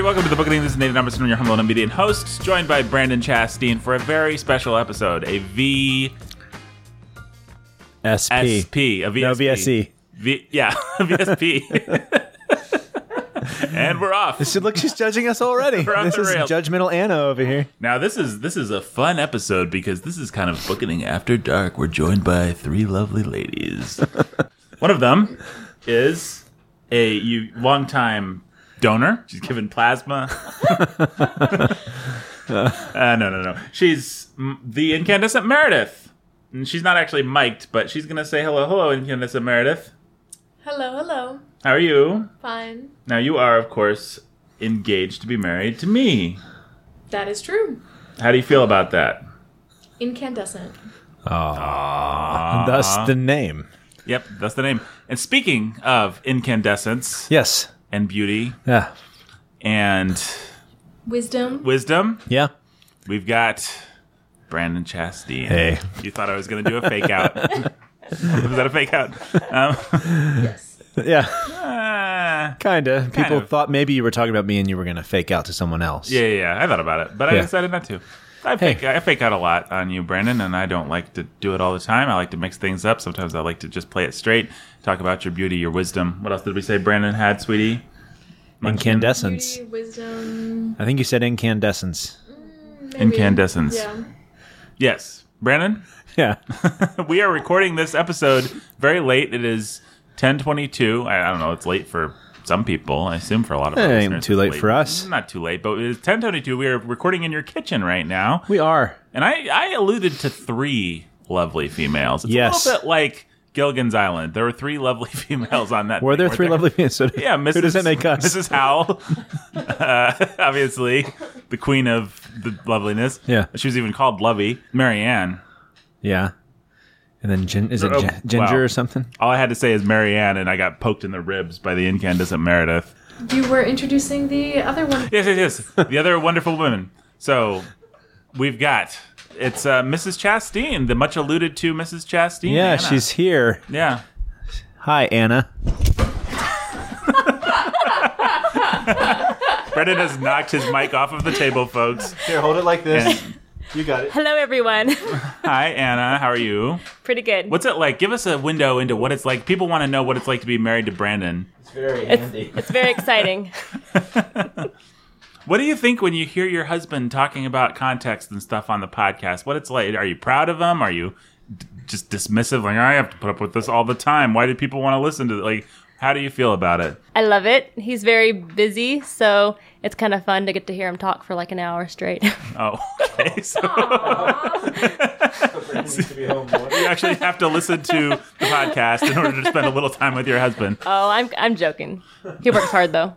everybody, welcome to the Bookening This is Nathan Emerson, your humble and obedient host, joined by Brandon Chastain for a very special episode, a SP. a VSP. No, VSE. V- yeah, VSP. and we're off. Look, she's judging us already. This the is rails. judgmental Anna over here. Now this is this is a fun episode because this is kind of Bookening after dark. We're joined by three lovely ladies. One of them is a you longtime donor. She's given plasma. uh, no, no, no. She's the incandescent Meredith. And she's not actually mic'd, but she's gonna say hello, hello, incandescent Meredith. Hello, hello. How are you? Fine. Now you are, of course, engaged to be married to me. That is true. How do you feel about that? Incandescent. Thus the name. Yep, that's the name. And speaking of incandescence Yes. And beauty Yeah. and Wisdom. wisdom, Yeah. we've got Brandon Chastain. Hey. You thought I was going to do a fake out. was that a fake out? Um, Yes. Yeah. ah, Kinda. People of. thought maybe you were talking about me and you were gonna fake out to someone else. yeah, yeah, yeah, I thought about it, but I Yeah. decided not to. I Hey. fake, I fake out a lot on you, Brandon, and I don't like to do it all the time. I like to mix things up. Sometimes I like to just play it straight, talk about your beauty, your wisdom. What else did we say Brandon had, sweetie? Incandescence. Beauty, wisdom. I think you said incandescence. Mm, maybe. Incandescence. Yeah. Yes. Brandon? Yeah. we are recording this episode very late. It is 1022. I, I don't know. It's late for some people. I assume for a lot of our It ain't too it's late for us. Not too late, but it is 1022. We are recording in your kitchen right now. We are. And I, I alluded to three lovely females. It's Yes. a little bit like Gilligan's Island. There were three lovely females on that. Were there weren't three lovely so Yeah, Mrs. Who does that make us? Mrs. Howell, uh, obviously, the queen of the loveliness. Yeah. She was even called Lovey. Marianne. Yeah. And then gin- is it Oh, gin- ginger wow. or something? All I had to say is Marianne, and I got poked in the ribs by the incandescent Meredith. You were introducing the other one. Yes, yes, yes. the other wonderful women. So we've got it's uh, Mrs. Chastain, the much alluded to Mrs. Chastain. Yeah, Anna. she's here. yeah. Hi, Anna. Brandon has knocked his mic off of the table, folks. Here, hold it like this. And, you got it. Hello, everyone. hi, Anna. How are you? Pretty good. What's it like? Give us a window into what it's like. People want to know what it's like to be married to Brandon. It's very It's, it's very exciting. What do you think when you hear your husband talking about context and stuff on the podcast? What it's like? Are you proud of him? Are you d- just dismissive? Like I have to put up with this all the time. Why do people want to listen to? It? Like, how do you feel about it? I love it. He's very busy, so it's kind of fun to get to hear him talk for like an hour straight. Oh, okay. So you actually have to listen to the podcast in order to spend a little time with your husband. oh, I'm I'm joking. He works hard though.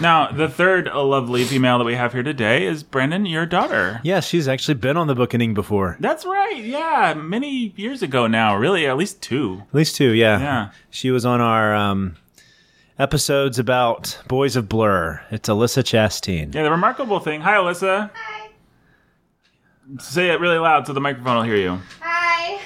Now, the third lovely female that we have here today is Brandon, your daughter. Yeah, she's actually been on the Bookening before. That's right. Yeah, many years ago now. Really, at least two. At least two, yeah. Yeah. She was on our um, episodes about Boys of Blur. It's Alyssa Chastain. Yeah, the remarkable thing. Hi, Alyssa. Hi. Say it really loud so the microphone will hear you. Hi.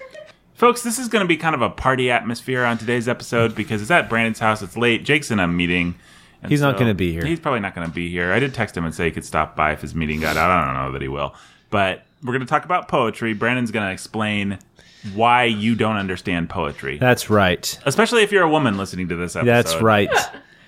Folks, this is going to be kind of a party atmosphere on today's episode because it's at Brandon's house. It's late. Jake's in a meeting. And He's not gonna be here. He's probably not going to be here. I did text him and say he could stop by if his meeting got out. I don't know that he will. But we're going to talk about poetry. Brandon's going to explain why you don't understand poetry, That's right. especially if you're a woman listening to this episode. That's right.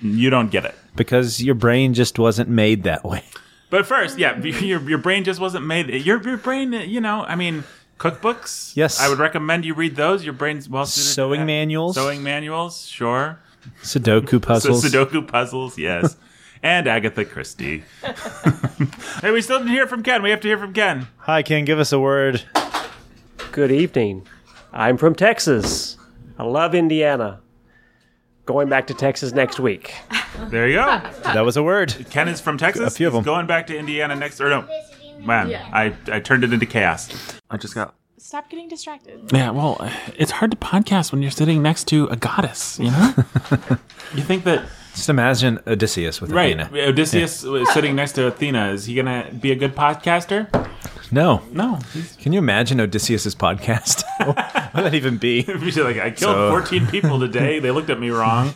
You don't get it. because your brain just wasn't made that way. But first, yeah, your your brain just wasn't made. Your your brain, you know, I mean, cookbooks. Yes. I would recommend you read those. Your brain's well suited. to Sewing manuals. Sewing manuals, sure. Sudoku So puzzles. Sudoku puzzles, yes. and Agatha Christie. hey, we still didn't hear from Ken. We have to hear from Ken. Hi, Ken. Give us a word. Good evening. I'm from Texas. I love Indiana. Going back to Texas next week. There you go. That was a word. Ken is from Texas. A few of He's them. going back to Indiana next. Or no, man, I I turned it into chaos. I just got Stop getting distracted. Yeah, well, it's hard to podcast when you're sitting next to a goddess, you know? you think that, Just imagine Odysseus with right, Athena. Odysseus was sitting next to Athena. Is he going to be a good podcaster? No. No. Can you imagine Odysseus's podcast? what would that even be? he's like, I killed So- 14 people today. They looked at me wrong.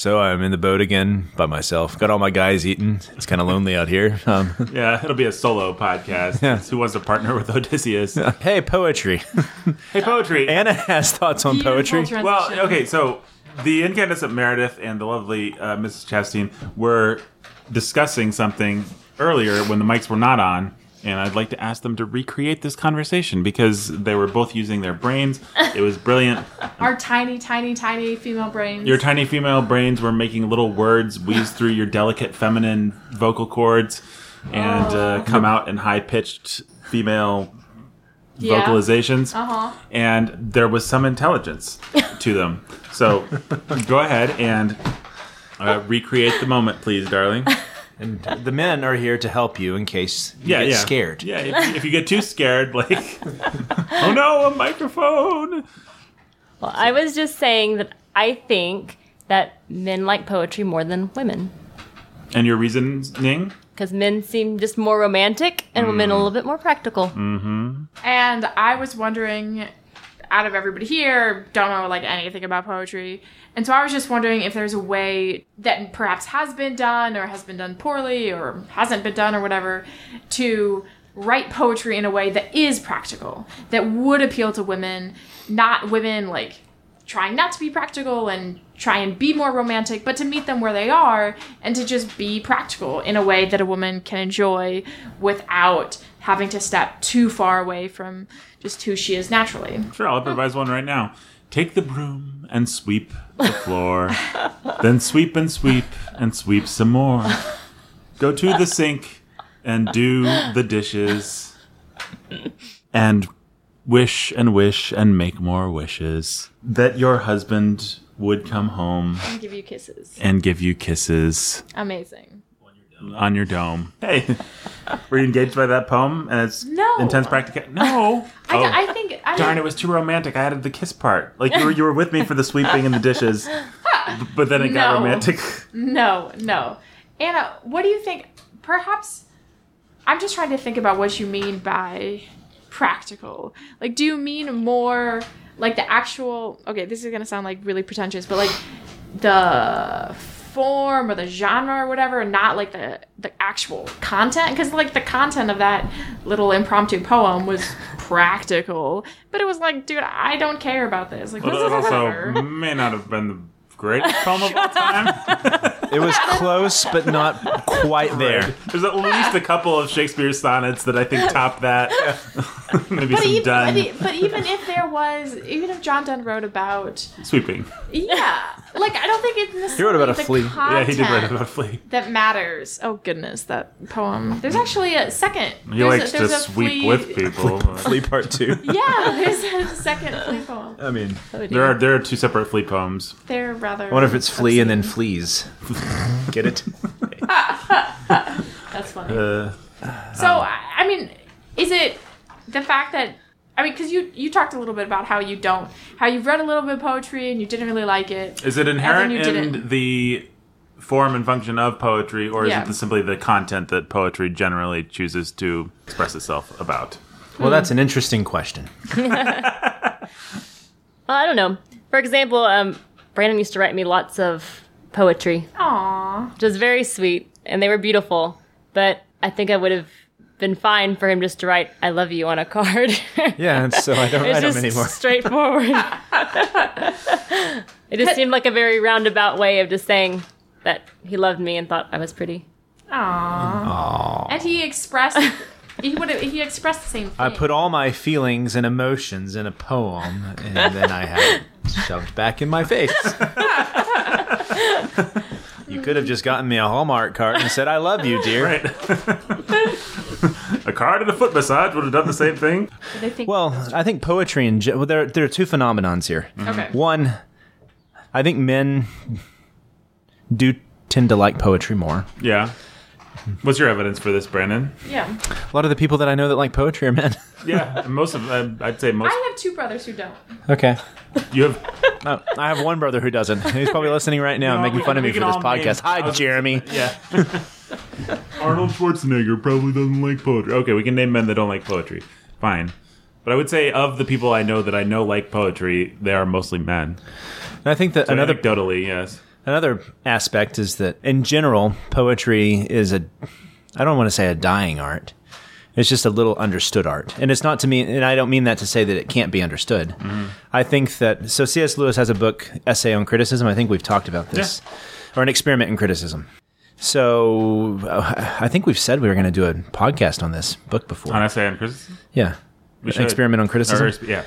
So I'm in the boat again by myself. Got all my guys eating. It's kind of lonely out here. Um, Yeah, it'll be a solo podcast. Yeah. Who wants to partner with Odysseus? hey, poetry. Hey, poetry. Anna has thoughts on Beautiful poetry. transition. Well, okay, so the incandescent Meredith and the lovely uh, Mrs. Chastain were discussing something earlier when the mics were not on, and I'd like to ask them to recreate this conversation because they were both using their brains. It was brilliant. Our tiny, tiny, tiny female brains. Your tiny female brains were making little words wheeze through your delicate feminine vocal cords and uh, come out in high pitched female Yeah. vocalizations. Uh-huh. And there was some intelligence to them. So go ahead and uh, recreate the moment, please, darling. And the men are here to help you in case you Yeah, get yeah. scared. Yeah, if, if you get too scared, like, oh no, a microphone. Well, I was just saying that I think that men like poetry more than women. And your reasoning? Because men seem just more romantic and women a little bit more practical. Mm-hmm. And I was wondering, out of everybody here, don't know like anything about poetry. And so I was just wondering if there's a way that perhaps has been done or has been done poorly or hasn't been done or whatever to write poetry in a way that is practical, that would appeal to women, not women like trying not to be practical and try and be more romantic, but to meet them where they are and to just be practical in a way that a woman can enjoy without having to step too far away from just who she is naturally. Sure, I'll improvise one right now. Take the broom and sweep the floor. then sweep and sweep and sweep some more. Go to the sink and do the dishes. And wish and wish and make more wishes. That your husband would come home And give you kisses. and give you kisses Amazing. On your dome. Hey, were you engaged by that poem and its No. intense practical? No. I, Oh. I think I Darn, it was too romantic. I added the kiss part. Like you were, you were with me for the sweeping and the dishes, but then it got No. romantic. No, no. Anna, what do you think? Perhaps I'm just trying to think about what you mean by practical. Like, do you mean more like the actual? Okay, this is gonna sound like really pretentious, but like the form or the genre or whatever, not like the the actual content. Because like the content of that little impromptu poem was practical, but it was like, dude, I don't care about this. Like, this is also whatever. may not have been the greatest poem of all time. It was close, but not quite there. There's at least a couple of Shakespeare sonnets that I think top that. Maybe But some even, Donne but, but even if there was, even if John Donne wrote about, sweeping. yeah, like I don't think it's necessarily He wrote about a the flea. Yeah, he did write about a flea. that matters. Oh goodness, that poem. There's actually a second. He there's likes a, to a sweep flea- with people. Flea part two. Yeah, there's a second flea poem. I mean, There are there are two separate flea poems. They're rather. I wonder if it's flea and then fleas. Get it? That's funny. Uh, So I I mean, is it the fact that I mean, because you you talked a little bit about how you don't, how you've read a little bit of poetry and you didn't really like it. is it inherent in didn't. the form and function of poetry, or is Yeah. it simply the content that poetry generally chooses to express itself about? Well, that's an interesting question. Well, I don't know. For example, um, Brandon used to write me lots of poetry, Aww. which was very sweet, and they were beautiful. But I think I would have been fine for him just to write "I love you" on a card. Yeah, and so I don't it's write them just anymore. straightforward. it just seemed like a very roundabout way of just saying that he loved me and thought I was pretty. Aww. And he expressed. he would have. He expressed the same thing. I put all my feelings and emotions in a poem, and then I had it shoved back in my face. you could have just gotten me a Hallmark card and said, "I love you, dear." Right. a card and a foot massage would have done the same thing. They think. Well, I think poetry and well, there there are two phenomenons here. okay. One, I think men do tend to like poetry more. Yeah. What's your evidence for this, Brandon? Yeah. A lot of the people that I know that like poetry are men. Yeah, most of uh, I'd say most. I have two brothers who don't. okay. You have Oh, I have one brother who doesn't. He's probably listening right now and No, making we fun can- of me for can this all podcast. name- Hi, Jeremy. yeah. Arnold Schwarzenegger probably doesn't like poetry. Okay, we can name men that don't like poetry. Fine. But I would say of the people I know that I know like poetry, they are mostly men. And I think that So another anecdotally, yes. Another aspect is that in general, poetry is a, I don't want to say a dying art. It's just a little understood art. And it's not to me, and I don't mean that to say that it can't be understood. Mm-hmm. I think that, so C.S. Lewis has a book, Essay on Criticism. I think we've talked about this, or an experiment in criticism. So uh, I think we've said we were going to do a podcast on this book before. On essay on criticism? yeah. We An should. experiment on criticism. Or- yeah.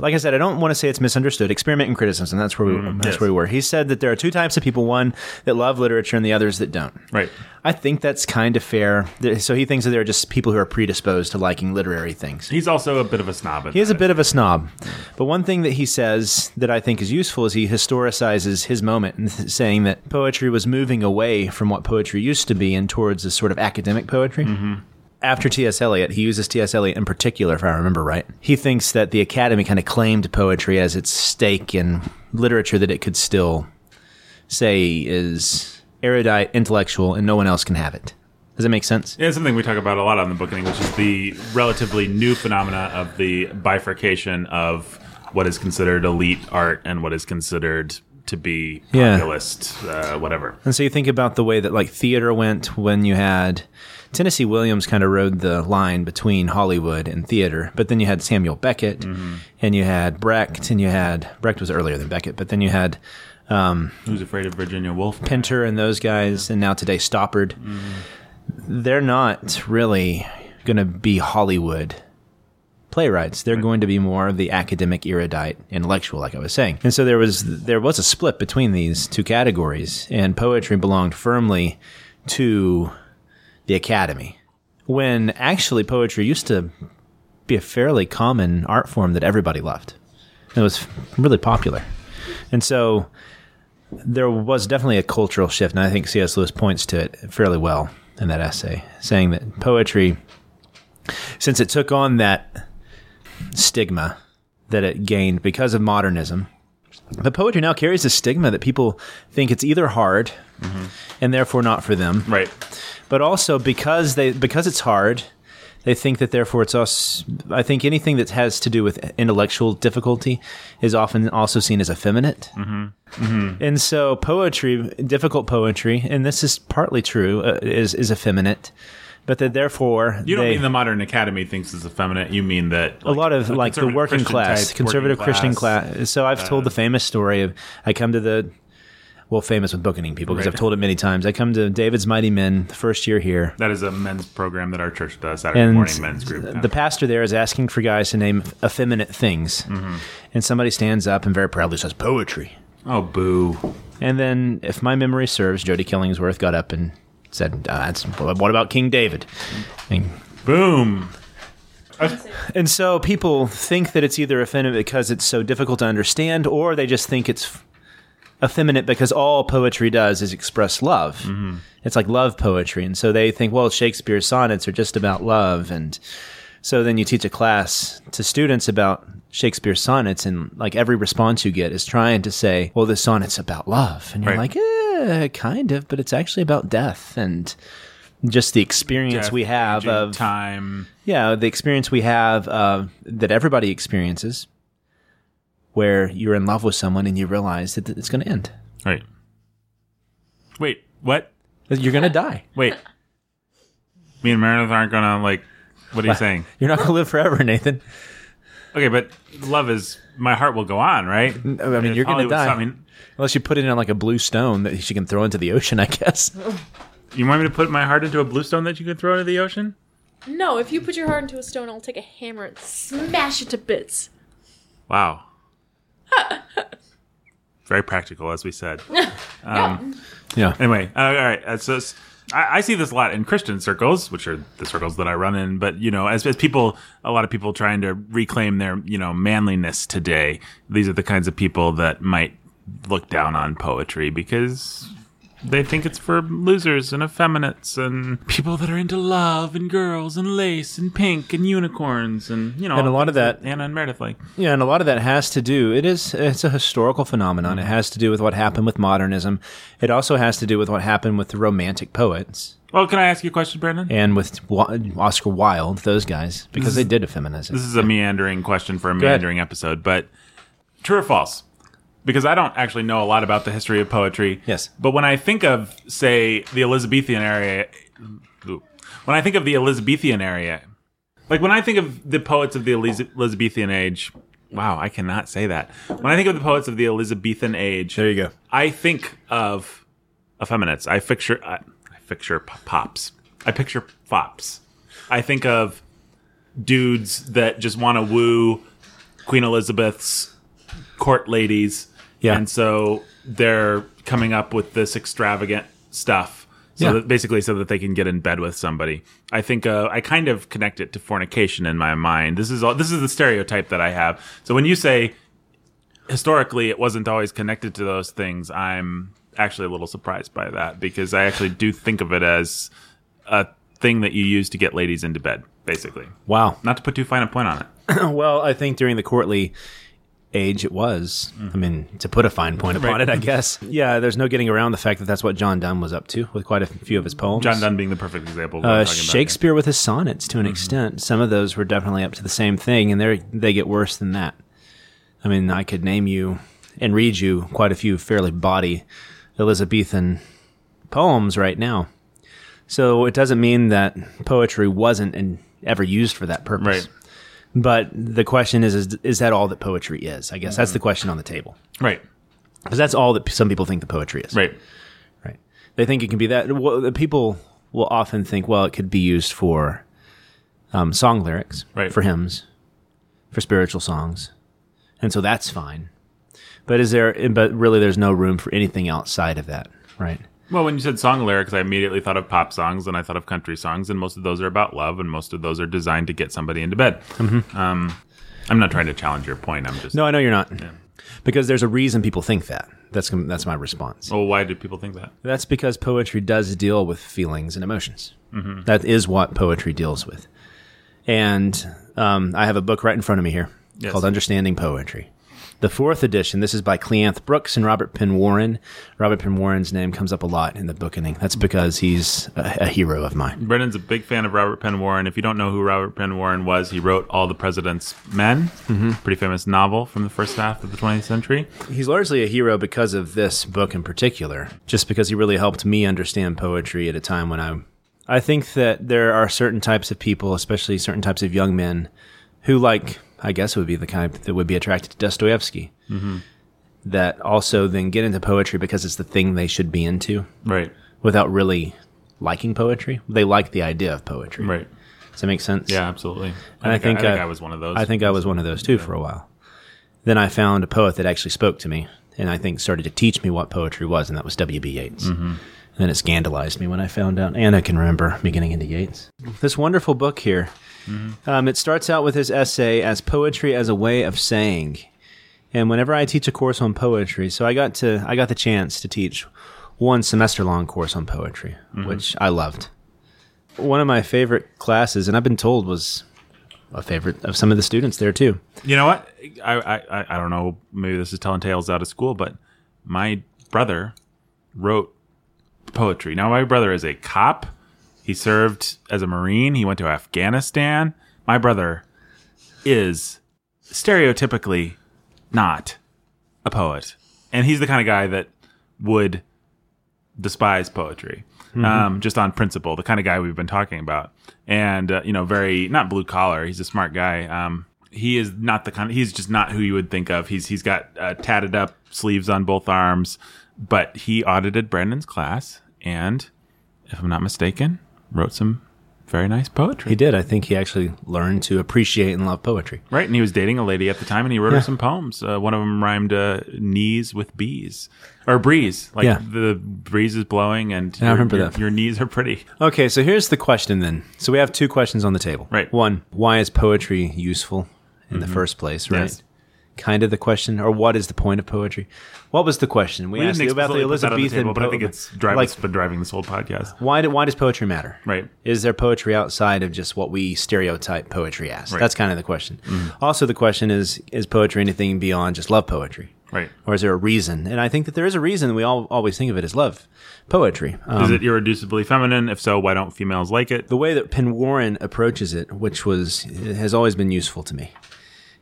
Like I said, I don't want to say it's misunderstood. Experiment in criticism. That's where we. that's Mm, yes. where we were. He said that there are two types of people: one that love literature, and the others that don't. Right. I think that's kind of fair. So he thinks that there are just people who are predisposed to liking literary things. He's also a bit of a snob. He is a bit of a snob. But one thing that he says that I think is useful is he historicizes his moment and saying that poetry was moving away from what poetry used to be and towards this sort of academic poetry. After T.S. Eliot, he uses T.S. Eliot in particular, if I remember right. He thinks that the Academy kind of claimed poetry as its stake in literature that it could still say is erudite, intellectual, and no one else can have it. Does that make sense? Yeah, it's something we talk about a lot on the Bookening, which is the relatively new phenomena of the bifurcation of what is considered elite art and what is considered to be Yeah. populist, uh, whatever. And so you think about the way that like theater went when you had Tennessee Williams kind of rode the line between Hollywood and theater, but then you had Samuel Beckett mm-hmm. and you had Brecht and you had Brecht was earlier than Beckett, but then you had um, Who's afraid of Virginia Woolf? Pinter and those guys, and now today Stoppard. Mm-hmm. They're not really going to be Hollywood playwrights. They're going to be more of the academic, erudite, intellectual, like I was saying. And so there was there was a split between these two categories, and poetry belonged firmly to the academy. When actually poetry used to be a fairly common art form that everybody loved. It was really popular. And so there was definitely a cultural shift, and I think C.S. Lewis points to it fairly well in that essay, saying that poetry, since it took on that stigma that it gained because of modernism, but poetry now carries a stigma that people think it's either hard mm-hmm. and therefore not for them, Right. But also because they because it's hard, they think that therefore it's us. I think anything that has to do with intellectual difficulty is often also seen as effeminate. Mm-hmm. And so poetry, difficult poetry, and this is partly true, uh, is is effeminate, but that therefore You don't they, mean the modern academy thinks it's effeminate. You mean that a lot of like the working class, conservative Christian class. So I've told the famous story of I come to the well, famous with Bookening people because Right. I've told it many times. I come to David's Mighty Men the first year here, That is a men's program that our church does. Saturday and morning men's group. the pastor there is asking for guys to name effeminate things, Mm-hmm. and somebody stands up and very proudly says poetry. oh, boo! And then, if my memory serves, Jody Killingsworth got up and said, uh, "That's what about King David?" And Boom! And so people think that it's either effeminate because it's so difficult to understand, or they just think it's effeminate because all poetry does is express love. It's like love poetry. And so they think, well, Shakespeare's sonnets are just about love. And so then you teach a class to students about Shakespeare's sonnets, and like every response you get is trying to say, well, this sonnet's about love. And you're Right. like, eh, kind of, but it's actually about death and just the experience we have of time. yeah, the experience we have uh, that everybody experiences, where you're in love with someone and you realize that it's going to end. Right. Wait, what? You're going to die. Wait. Me and Meredith aren't gonna like. What are you saying? You're not going to live forever, Nathan. Okay, but love is my heart will go on, right? I mean, you're going to die stop me. unless you put it in like a blue stone that you can throw into the ocean. I guess. You want me to put my heart into a blue stone that you can throw into the ocean? No, if you put your heart into a stone, I'll take a hammer and smash it to bits. Wow. Very practical, as we said. Yeah. Anyway, uh, all right. Uh, so s- I, I see this a lot in Christian circles, which are the circles that I run in. But you know, as, as people, a lot of people trying to reclaim their you know manliness today. These are the kinds of people that might look down on poetry because they think it's for losers and effeminates and people that are into love and girls and lace and pink and unicorns and you know And a lot of that- Anna and Meredith like. Yeah, and a lot of that has to do. It is. It's a historical phenomenon. It has to do with what happened with modernism. It also has to do with what happened with the Romantic poets Well, can I ask you a question, Brandon? and with Oscar Wilde. Those guys, because they did effeminize it. This is a meandering question for a meandering episode, but true or false? Because I don't actually know a lot about the history of poetry. Yes. But when I think of, say, the Elizabethan area, when I think of the Elizabethan area, like when I think of the poets of the Eliz- Elizabethan age, wow, I cannot say that. When I think of the poets of the Elizabethan age, There you go. I think of effeminates. I picture, I, I picture pops. I picture fops. I think of dudes that just want to woo Queen Elizabeth's court ladies. Yeah. And so they're coming up with this extravagant stuff. So Yeah. that basically so that they can get in bed with somebody. I think uh, I kind of connect it to fornication in my mind. This is all this is the stereotype that I have. So when you say historically it wasn't always connected to those things, I'm actually a little surprised by that because I actually do think of it as a thing that you use to get ladies into bed, basically. Wow. Not to put too fine a point on it. well, I think during the courtly age it was. I mean, to put a fine point upon Right. it, I guess. Yeah, there's no getting around the fact that that's what John Donne was up to with quite a few of his poems. John Donne being the perfect example. Uh, I'm about here. Shakespeare with his sonnets to an extent. Some of those were definitely up to the same thing, and they they get worse than that. I mean, I could name you and read you quite a few fairly body Elizabethan poems right now. So it doesn't mean that poetry wasn't and ever used for that purpose. Right. But the question is, is, is that all that poetry is? I guess that's the question on the table. Right. Because that's all that some people think the poetry is. Right. Right. They think it can be that. Well, the people will often think, well, it could be used for um, song lyrics, Right. for hymns, for spiritual songs, and so that's fine. But is there? But really, there's no room for anything outside of that, right? Well, when you said song lyrics, I immediately thought of pop songs and I thought of country songs, and most of those are about love, and most of those are designed to get somebody into bed. Um, I'm not trying to challenge your point. I'm just. Mm-hmm. No, I know you're not, because there's a reason people think that. That's that's my response. Well, why do people think that? That's because poetry does deal with feelings and emotions. That is what poetry deals with. And um, I have a book right in front of me here Yes. called Understanding Poetry. The fourth edition, this is by Cleanth Brooks and Robert Penn Warren. Robert Penn Warren's name comes up a lot in the bookening. That's because he's a, a hero of mine. Brandon's a big fan of Robert Penn Warren. If you don't know who Robert Penn Warren was, he wrote All the President's Men, mm-hmm. pretty famous novel from the first half of the 20th century. He's largely a hero because of this book in particular, just because he really helped me understand poetry at a time when I I think that there are certain types of people, especially certain types of young men who like I guess it would be the kind that would be attracted to Dostoevsky. That also then get into poetry because it's the thing they should be into Right. without really liking poetry. They like the idea of poetry. Right. Does that make sense? Yeah, absolutely. And I think, I, think uh, I was one of those. I think I was one of those too for a while. Then I found a poet that actually spoke to me, and I think started to teach me what poetry was, and that was W.B. Yeats. Mm-hmm. And then it scandalized me when I found out, and I can remember beginning into Yeats. This wonderful book here. Mm-hmm. Um, it starts out with his essay as poetry as a way of saying. And whenever I teach a course on poetry, so I got to I got the chance to teach one semester long course on poetry, Mm-hmm. which I loved. One of my favorite classes, and I've been told was a favorite of some of the students there too. You know what? I, I I- I don't know. Maybe this is telling tales out of school, but my brother wrote poetry. Now my brother is a cop. He served as a marine. He went to Afghanistan. My brother is stereotypically not a poet, and he's the kind of guy that would despise poetry. Um, just on principle, the kind of guy we've been talking about, and uh, you know, very not blue collar. He's a smart guy. Um, he is not the kind. Of, he's just not who you would think of. He's he's got uh, tatted up sleeves on both arms, but he audited Brandon's class, and if I'm not mistaken, wrote some very nice poetry. He did. I think he actually learned to appreciate and love poetry. Right, and he was dating a lady at the time, and he wrote her some poems. Uh, one of them rhymed uh, "knees" with "bees" or "breeze," like Yeah. the breeze is blowing, and I your, remember your, that. your knees are pretty. Okay, so here's the question then. So we have two questions on the table. Right. One, why is poetry useful in the first place, right? Yes. Kind of the question, or what is the point of poetry? What was the question? We, We asked you about the explicitly put that on the Elizabethan table, but I think it's driving, like it's been driving this whole podcast. why, do, why does poetry matter? Right. Is there poetry outside of just what we stereotype poetry as? Right. Mm-hmm. That's kind of the question. Also, the question is: Is poetry anything beyond just love poetry? Right. Or is there a reason? And I think that there is a reason. We all always think of it as love poetry. Um, Is it irreducibly feminine? If so, why don't females like it? the way that Penn Warren approaches it, which was has always been useful to me,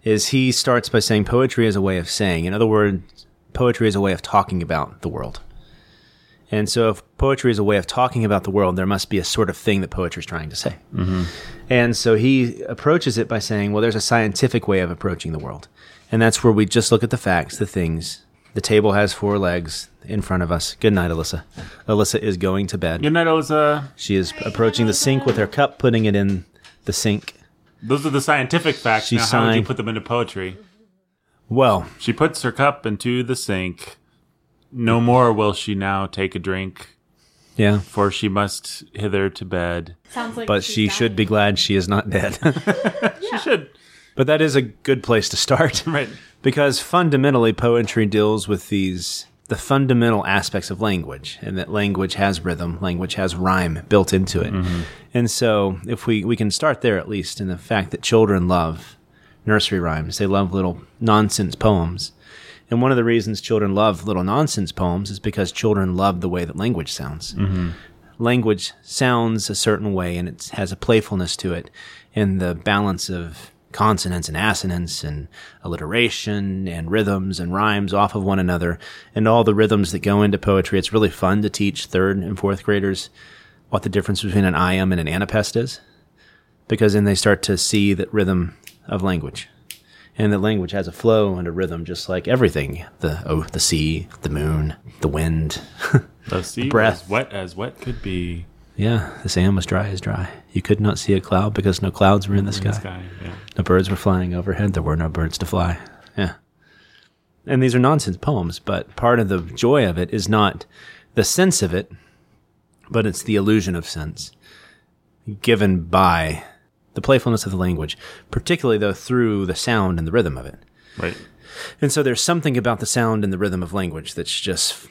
is he starts by saying poetry is a way of saying. In other words, poetry is a way of talking about the world. And so, if poetry is a way of talking about the world, there must be a sort of thing that poetry is trying to say. Mm-hmm. And so he approaches it by saying, well, there's a scientific way of approaching the world. And that's where we just look at the facts, the things. The table has four legs in front of us. Good night, Alyssa. Alyssa is going to bed. Good night, Alyssa. She is approaching the sink with her cup, putting it in the sink. Those are the scientific facts. She's now, how would you put them into poetry? Well, She puts her cup into the sink. No more will she now take a drink, yeah. for she must hither to bed. Sounds like But she's she should be glad she is not dead. She should. but that is a good place to start. Right. because fundamentally poetry deals with these the fundamental aspects of language and that language has rhythm language has rhyme built into it. Mm-hmm. And so if we we can start there at least in the fact that children love nursery rhymes they love little nonsense poems. And one of the reasons children love little nonsense poems is because children love the way that language sounds. Mm-hmm. Language sounds a certain way and it has a playfulness to it and the balance of consonants and assonance and alliteration and rhythms and rhymes off of one another and all the rhythms that go into poetry. It's really fun to teach third and fourth graders what the difference between an iamb and an anapest is because then they start to see that rhythm of language. And that language has a flow and a rhythm just like everything. The oh the sea, the moon, the wind. The sea breath. was wet as wet could be Yeah, the sand was dry as dry. You could not see a cloud because no clouds were in the in sky. the sky. Yeah. No birds were flying overhead. There were no birds to fly. Yeah. And these are nonsense poems, but part of the joy of it is not the sense of it, but it's the illusion of sense given by the playfulness of the language, particularly though through the sound and the rhythm of it. Right. And so there's something about the sound and the rhythm of language that's just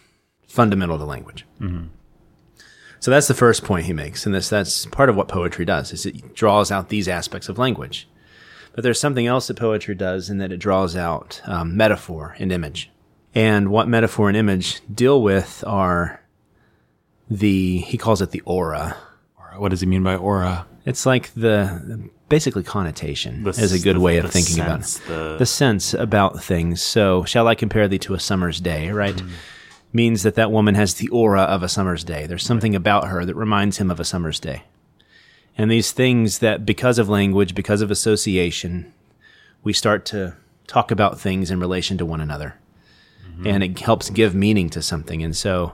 fundamental to language. Mm-hmm. So that's the first point he makes, and this that's part of what poetry does is it draws out these aspects of language. But there's something else that poetry does in that it draws out um, metaphor and image. And what metaphor and image deal with are the he calls it the aura. What does he mean by aura? It's like the basically connotation The is a good the- way of thinking sense, about the- it. The sense about things. So, shall I compare thee to a summer's day? Right, means that that woman has the aura of a summer's day. There's something about her that reminds him of a summer's day. And these things that, because of language, because of association, we start to talk about things in relation to one another, mm-hmm. and it helps give meaning to something. And so,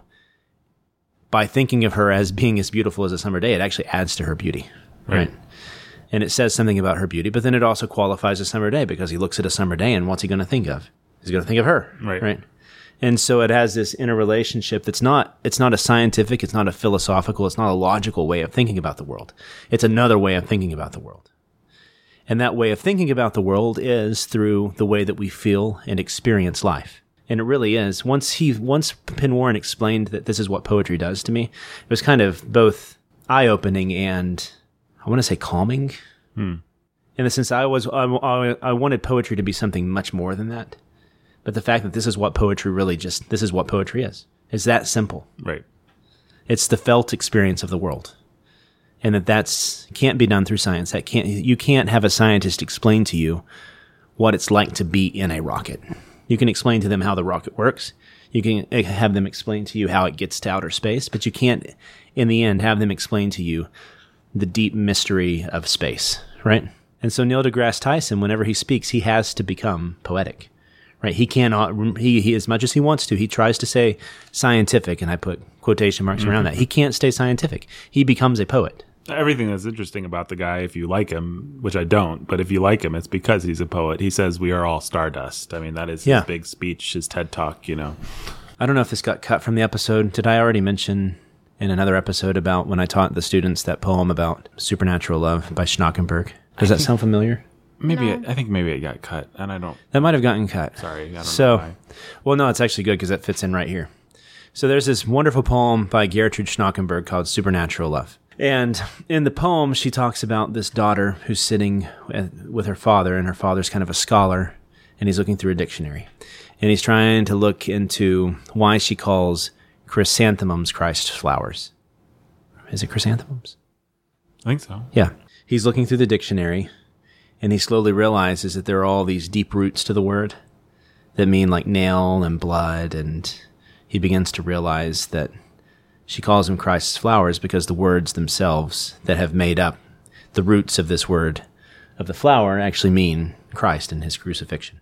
by thinking of her as being as beautiful as a summer day, it actually adds to her beauty. Right. right? And it says something about her beauty, but then it also qualifies a summer day because he looks at a summer day and what's he going to think of? He's going to think of her. Right. Right. And so it has this interrelationship that's not, it's not a scientific, it's not a philosophical, it's not a logical way of thinking about the world. It's another way of thinking about the world. And that way of thinking about the world is through the way that we feel and experience life. And it really is. Once he, once Penn Warren explained that this is what poetry does to me, it was kind of both eye opening and I want to say calming. Hmm. In the sense I was, I, I, I wanted poetry to be something much more than that. But the fact that this is what poetry really just, this is what poetry is. It's that simple. Right. It's the felt experience of the world. And that that's can't be done through science. That can't you can't have a scientist explain to you what it's like to be in a rocket. You can explain to them how the rocket works. You can eh, have them explain to you how it gets to outer space, but you can't in the end have them explain to you the deep mystery of space, right? And so Neil deGrasse Tyson whenever he speaks, he has to become poetic. Right? He cannot he, he as much as he wants to, he tries to say scientific and I put quotation marks around mm-hmm. that. He can't stay scientific. He becomes a poet. Everything that's interesting about the guy, if you like him, which I don't, but if you like him, it's because he's a poet. He says we are all stardust. I mean, that is Yeah. his big speech, his TED talk. You know, I don't know if this got cut from the episode. Did I already mention in another episode about when I taught the students that poem about supernatural love by Schnackenberg? Does that sound familiar? Maybe it, I think maybe it got cut, and I don't. That might have gotten cut. Sorry, I don't So, know why. well, no, it's actually good because that fits in right here. So there's this wonderful poem by Gertrude Schnackenberg called Supernatural Love. And in the poem, she talks about this daughter who's sitting with her father, and her father's kind of a scholar, and he's looking through a dictionary. And he's trying to look into why she calls chrysanthemums Christ flowers. Is it chrysanthemums? I think so. Yeah. He's looking through the dictionary and he slowly realizes that there are all these deep roots to the word that mean like nail and blood. And he begins to realize that she calls him Christ's flowers because the words themselves that have made up the roots of this word of the flower actually mean Christ and his crucifixion.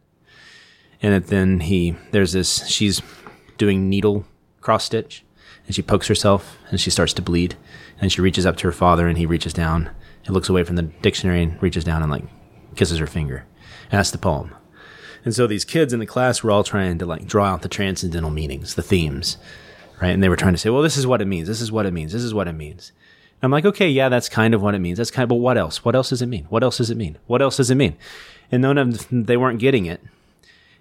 And that then he, there's this, she's doing needle cross stitch and she pokes herself and she starts to bleed and she reaches up to her father and he reaches down and looks away from the dictionary and reaches down and like kisses her finger. That's the poem. And so these kids in the class were all trying to like draw out the transcendental meanings, the themes, right? And they were trying to say, well, this is what it means. This is what it means. This is what it means. And I'm like, okay, yeah, that's kind of what it means. That's kind of, but what else? What else does it mean? What else does it mean? What else does it mean? And none of them, they weren't getting it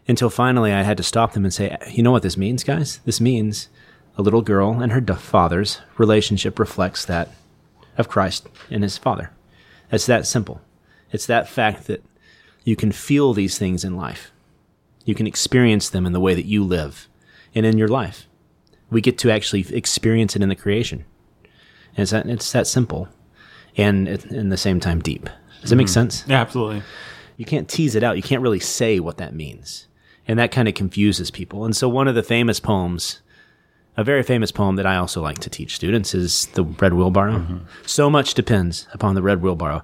until finally I had to stop them and say, you know what this means, guys? This means a little girl and her father's relationship reflects that of Christ and his father. It's that simple. It's that fact that you can feel these things in life. You can experience them in the way that you live and in your life. We get to actually experience it in the creation. And it's that, it's that simple and in the same time deep. Does that make mm-hmm. sense? Yeah, absolutely. you can't tease it out. You can't really say what that means. And that kind of confuses people. And so one of the famous poems, a very famous poem that I also like to teach students is the Red Wheelbarrow. Mm-hmm. So much depends upon the red wheelbarrow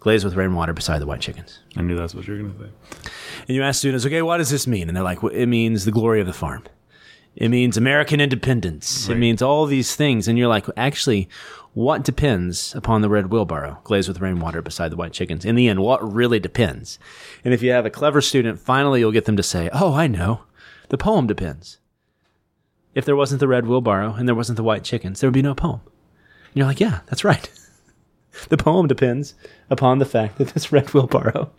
glazed with rainwater beside the white chickens. I knew that's what you were going to say. And you ask students, okay, what does this mean? And they're like, well, it means the glory of the farm. It means American independence. It means all these things. And you're like, actually, what depends upon the red wheelbarrow glazed with rainwater beside the white chickens? In the end, what really depends? And if you have a clever student, finally you'll get them to say, oh, I know. The poem depends. If there wasn't the red wheelbarrow and there wasn't the white chickens, there would be no poem. And you're like, yeah, that's right. The poem depends upon the fact that this red wheelbarrow.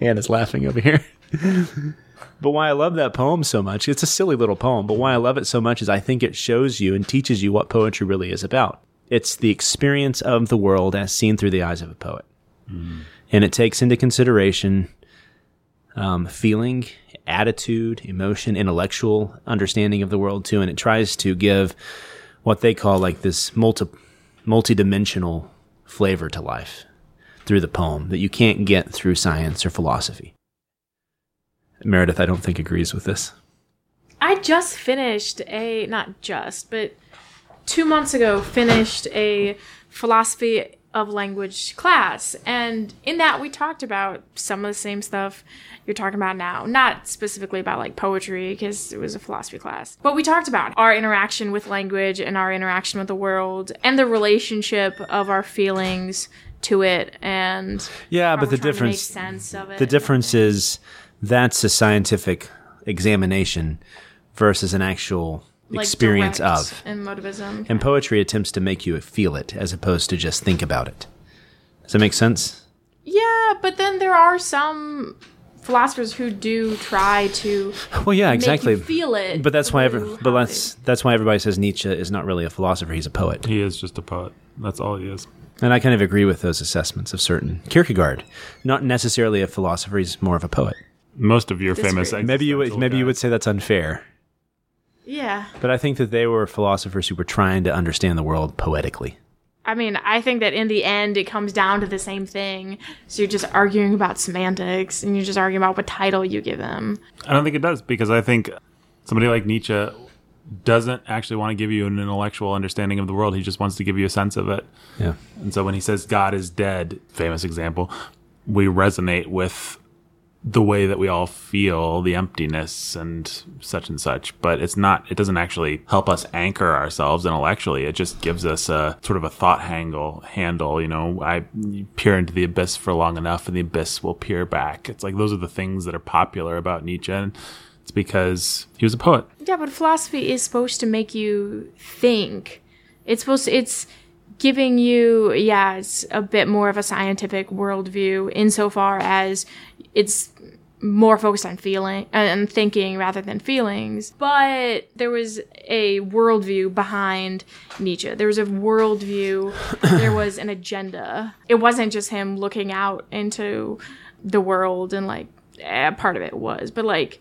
Anne is laughing over here. But why I love that poem so much, it's a silly little poem, but why I love it so much is I think it shows you and teaches you what poetry really is about. It's the experience of the world as seen through the eyes of a poet. And it takes into consideration um, feeling, attitude, emotion, intellectual understanding of the world too. And it tries to give what they call like this multi multi-dimensional flavor to life through the poem that you can't get through science or philosophy. Meredith, I don't think agrees with this. I just finished a not just, but two months ago finished a philosophy of language class, and in that we talked about some of the same stuff you're talking about now. Not specifically about like poetry because it was a philosophy class, but we talked about our interaction with language and our interaction with the world and the relationship of our feelings to it and Yeah, but the we're trying to make difference sense of it. the difference is that's a scientific examination versus an actual Like, experience direct of. and motivism. And poetry attempts to make you feel it as opposed to just think about it. Does that make sense? Yeah, but then there are some philosophers who do try to Well, yeah, make exactly. you feel it. But that's why every, but that's that's why everybody says Nietzsche is not really a philosopher, he's a poet. He is just a poet. That's all he is. And I kind of agree with those assessments of certain Kierkegaard, not necessarily a philosopher, he's more of a poet. Most of your famous Maybe you would existential maybe you would say that's unfair. They- yeah. But I think that they were philosophers who were trying to understand the world poetically. I mean, I think that in the end, it comes down to the same thing. So you're just arguing about semantics, and you're just arguing about what title you give them. I don't think it does because I think somebody like Nietzsche doesn't actually want to give you an intellectual understanding of the world. He just wants to give you a sense of it. Yeah. And so when he says God is dead, famous example, we resonate with the way that we all feel the emptiness and such and such. But it's not, it doesn't actually help us anchor ourselves intellectually. It just gives us a sort of a thought handle, handle, you know, I peer into the abyss for long enough and the abyss will peer back. It's like those are the things that are popular about Nietzsche. And it's because he was a poet. Yeah, but philosophy is supposed to make you think. It's supposed to, it's giving you, yeah, it's a bit more of a scientific worldview insofar as it's more focused on feeling and thinking rather than feelings. But there was a worldview behind Nietzsche. There was a worldview. there was an agenda. It wasn't just him looking out into the world and like eh, part of it was, but like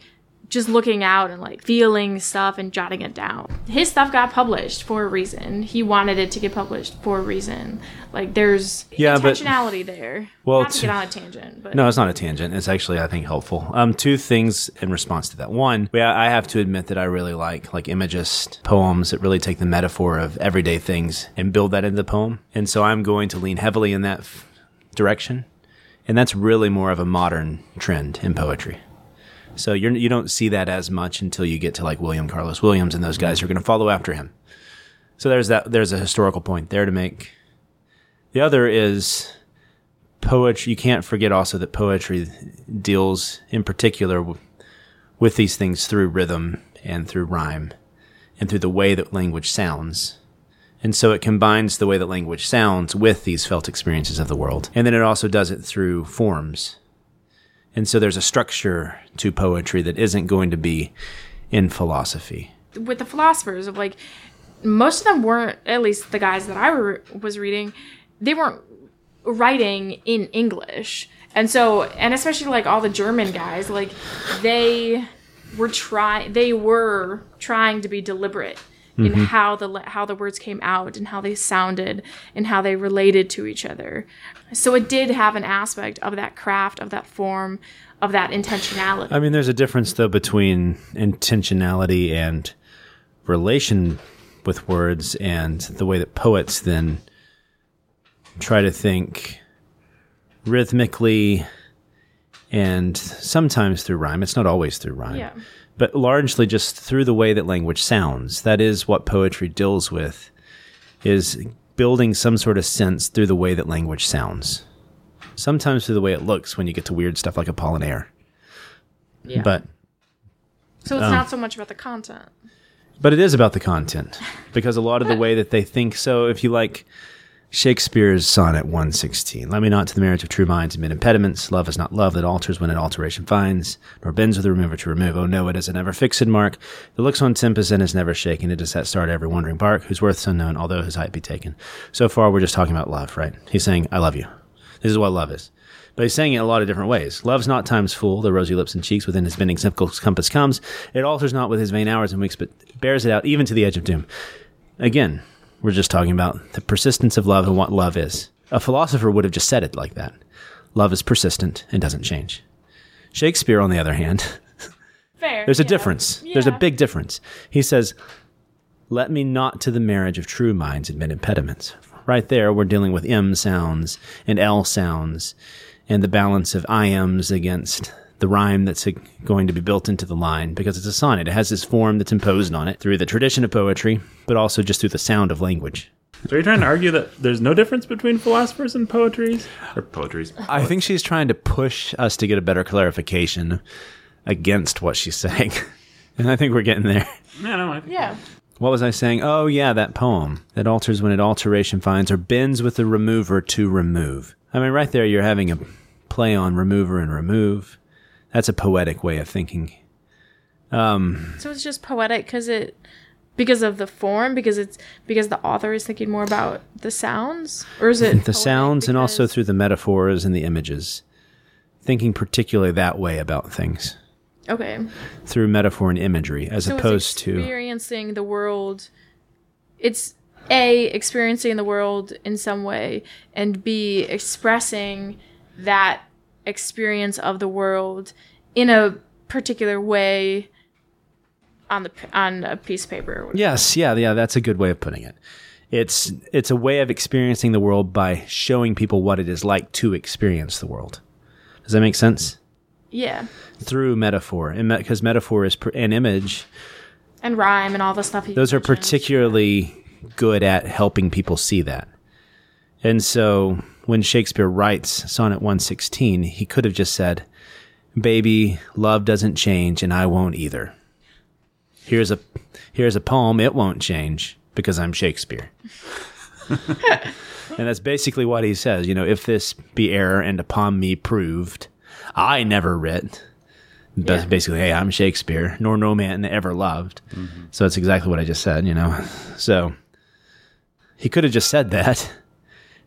just looking out and like feeling stuff and jotting it down. His stuff got published for a reason. He wanted it to get published for a reason. Like there's Yeah, but- intentionality there. Well, not to t- get on a tangent, but No, it's not a tangent. It's actually, I think, helpful. Um, two things in response to that. One, we- I have to admit that I really like like imagist poems that really take the metaphor of everyday things and build that into the poem. And so I'm going to lean heavily in that f- direction. And that's really more of a modern trend in poetry. So you're, you don't see that as much until you get to like William Carlos Williams and those guys who are going to follow after him. So there's that. There's a historical point there to make. The other is poetry you can't forget also that poetry deals in particular w- with these things through rhythm and through rhyme and through the way that language sounds and so it combines the way that language sounds with these felt experiences of the world and then it also does it through forms and so there's a structure to poetry that isn't going to be in philosophy. With the philosophers of like most of them weren't at least the guys that I were, was reading they weren't writing in English. And so and especially like all the German guys like they were trying they were trying to be deliberate in mm-hmm. how the how the words came out and how they sounded and how they related to each other so it did have an aspect of that craft of that form of that intentionality I mean, there's a difference though between intentionality and relation with words and the way that poets then try to think rhythmically and sometimes through rhyme. It's not always through rhyme. yeah But largely just through the way that language sounds. That is what poetry deals with is building some sort of sense through the way that language sounds. Sometimes through the way it looks when you get to weird stuff like Apollinaire. yeah But so it's um, not so much about the content But it is about the content because a lot of the way that they think. So if you like Shakespeare's sonnet 116, let me not to the marriage of true minds amid impediments. Love is not love that alters when an alteration finds, nor bends with the remover to remove. Oh no, it is a never fixed mark. That looks on tempest and is never shaken. It is that start every wandering bark, whose worth's unknown, although his height be taken. So far, we're just talking about love, right? He's saying, I love you. This is what love is. But he's saying it a lot of different ways. Love's not time's fool, the rosy lips and cheeks within his bending simple compass comes. It alters not with his vain hours and weeks, but bears it out even to the edge of doom. Again, we're just talking about the persistence of love and what love is. A philosopher would have just said it like that. Love is persistent and doesn't change. Shakespeare, on the other hand, Fair. there's a yeah. difference. There's a big difference. He says, Let me not to the marriage of true minds admit impediments. Right there, we're dealing with M sounds and L sounds and the balance of IMs against the rhyme that's uh, going to be built into the line because it's a sonnet. It has this form that's imposed on it through the tradition of poetry, but also just through the sound of language. So are you trying to argue that there's no difference between philosophers and poetries? Or poetries? I think she's trying to push us to get a better clarification against what she's saying. and I think we're getting there. Yeah, no, I think Yeah. What was I saying? Oh, yeah, that poem that alters when it alteration finds or bends with the remover to remove. I mean, right there, you're having a play on remover and remove. That's a poetic way of thinking. Um, so it's just poetic because it because of the form because it's because the author is thinking more about the sounds or is it The sounds and also through the metaphors and the images. Thinking particularly that way about things okay through metaphor and imagery as so opposed it's to. experiencing the world it's a experiencing the world in some way and b expressing that experience of the world in a particular way on the on a piece of paper Yes, yeah, yeah, that's a good way of putting it. It's it's a way of experiencing the world by showing people what it is like to experience the world. Does that make sense? yeah Through metaphor, and because metaphor is pr- an image, and rhyme and all the stuff those are mentioned. particularly good at helping people see that. And so when Shakespeare writes Sonnet 116, he could have just said, "Baby, love doesn't change and I won't either." Here's a here's a poem it won't change because I'm Shakespeare. and that's basically what he says, you know, if this be error and upon me proved, I never writ. That's Yeah. basically, hey, I'm Shakespeare, nor no man ever loved. Mm-hmm. So that's exactly what I just said, you know. So he could have just said that,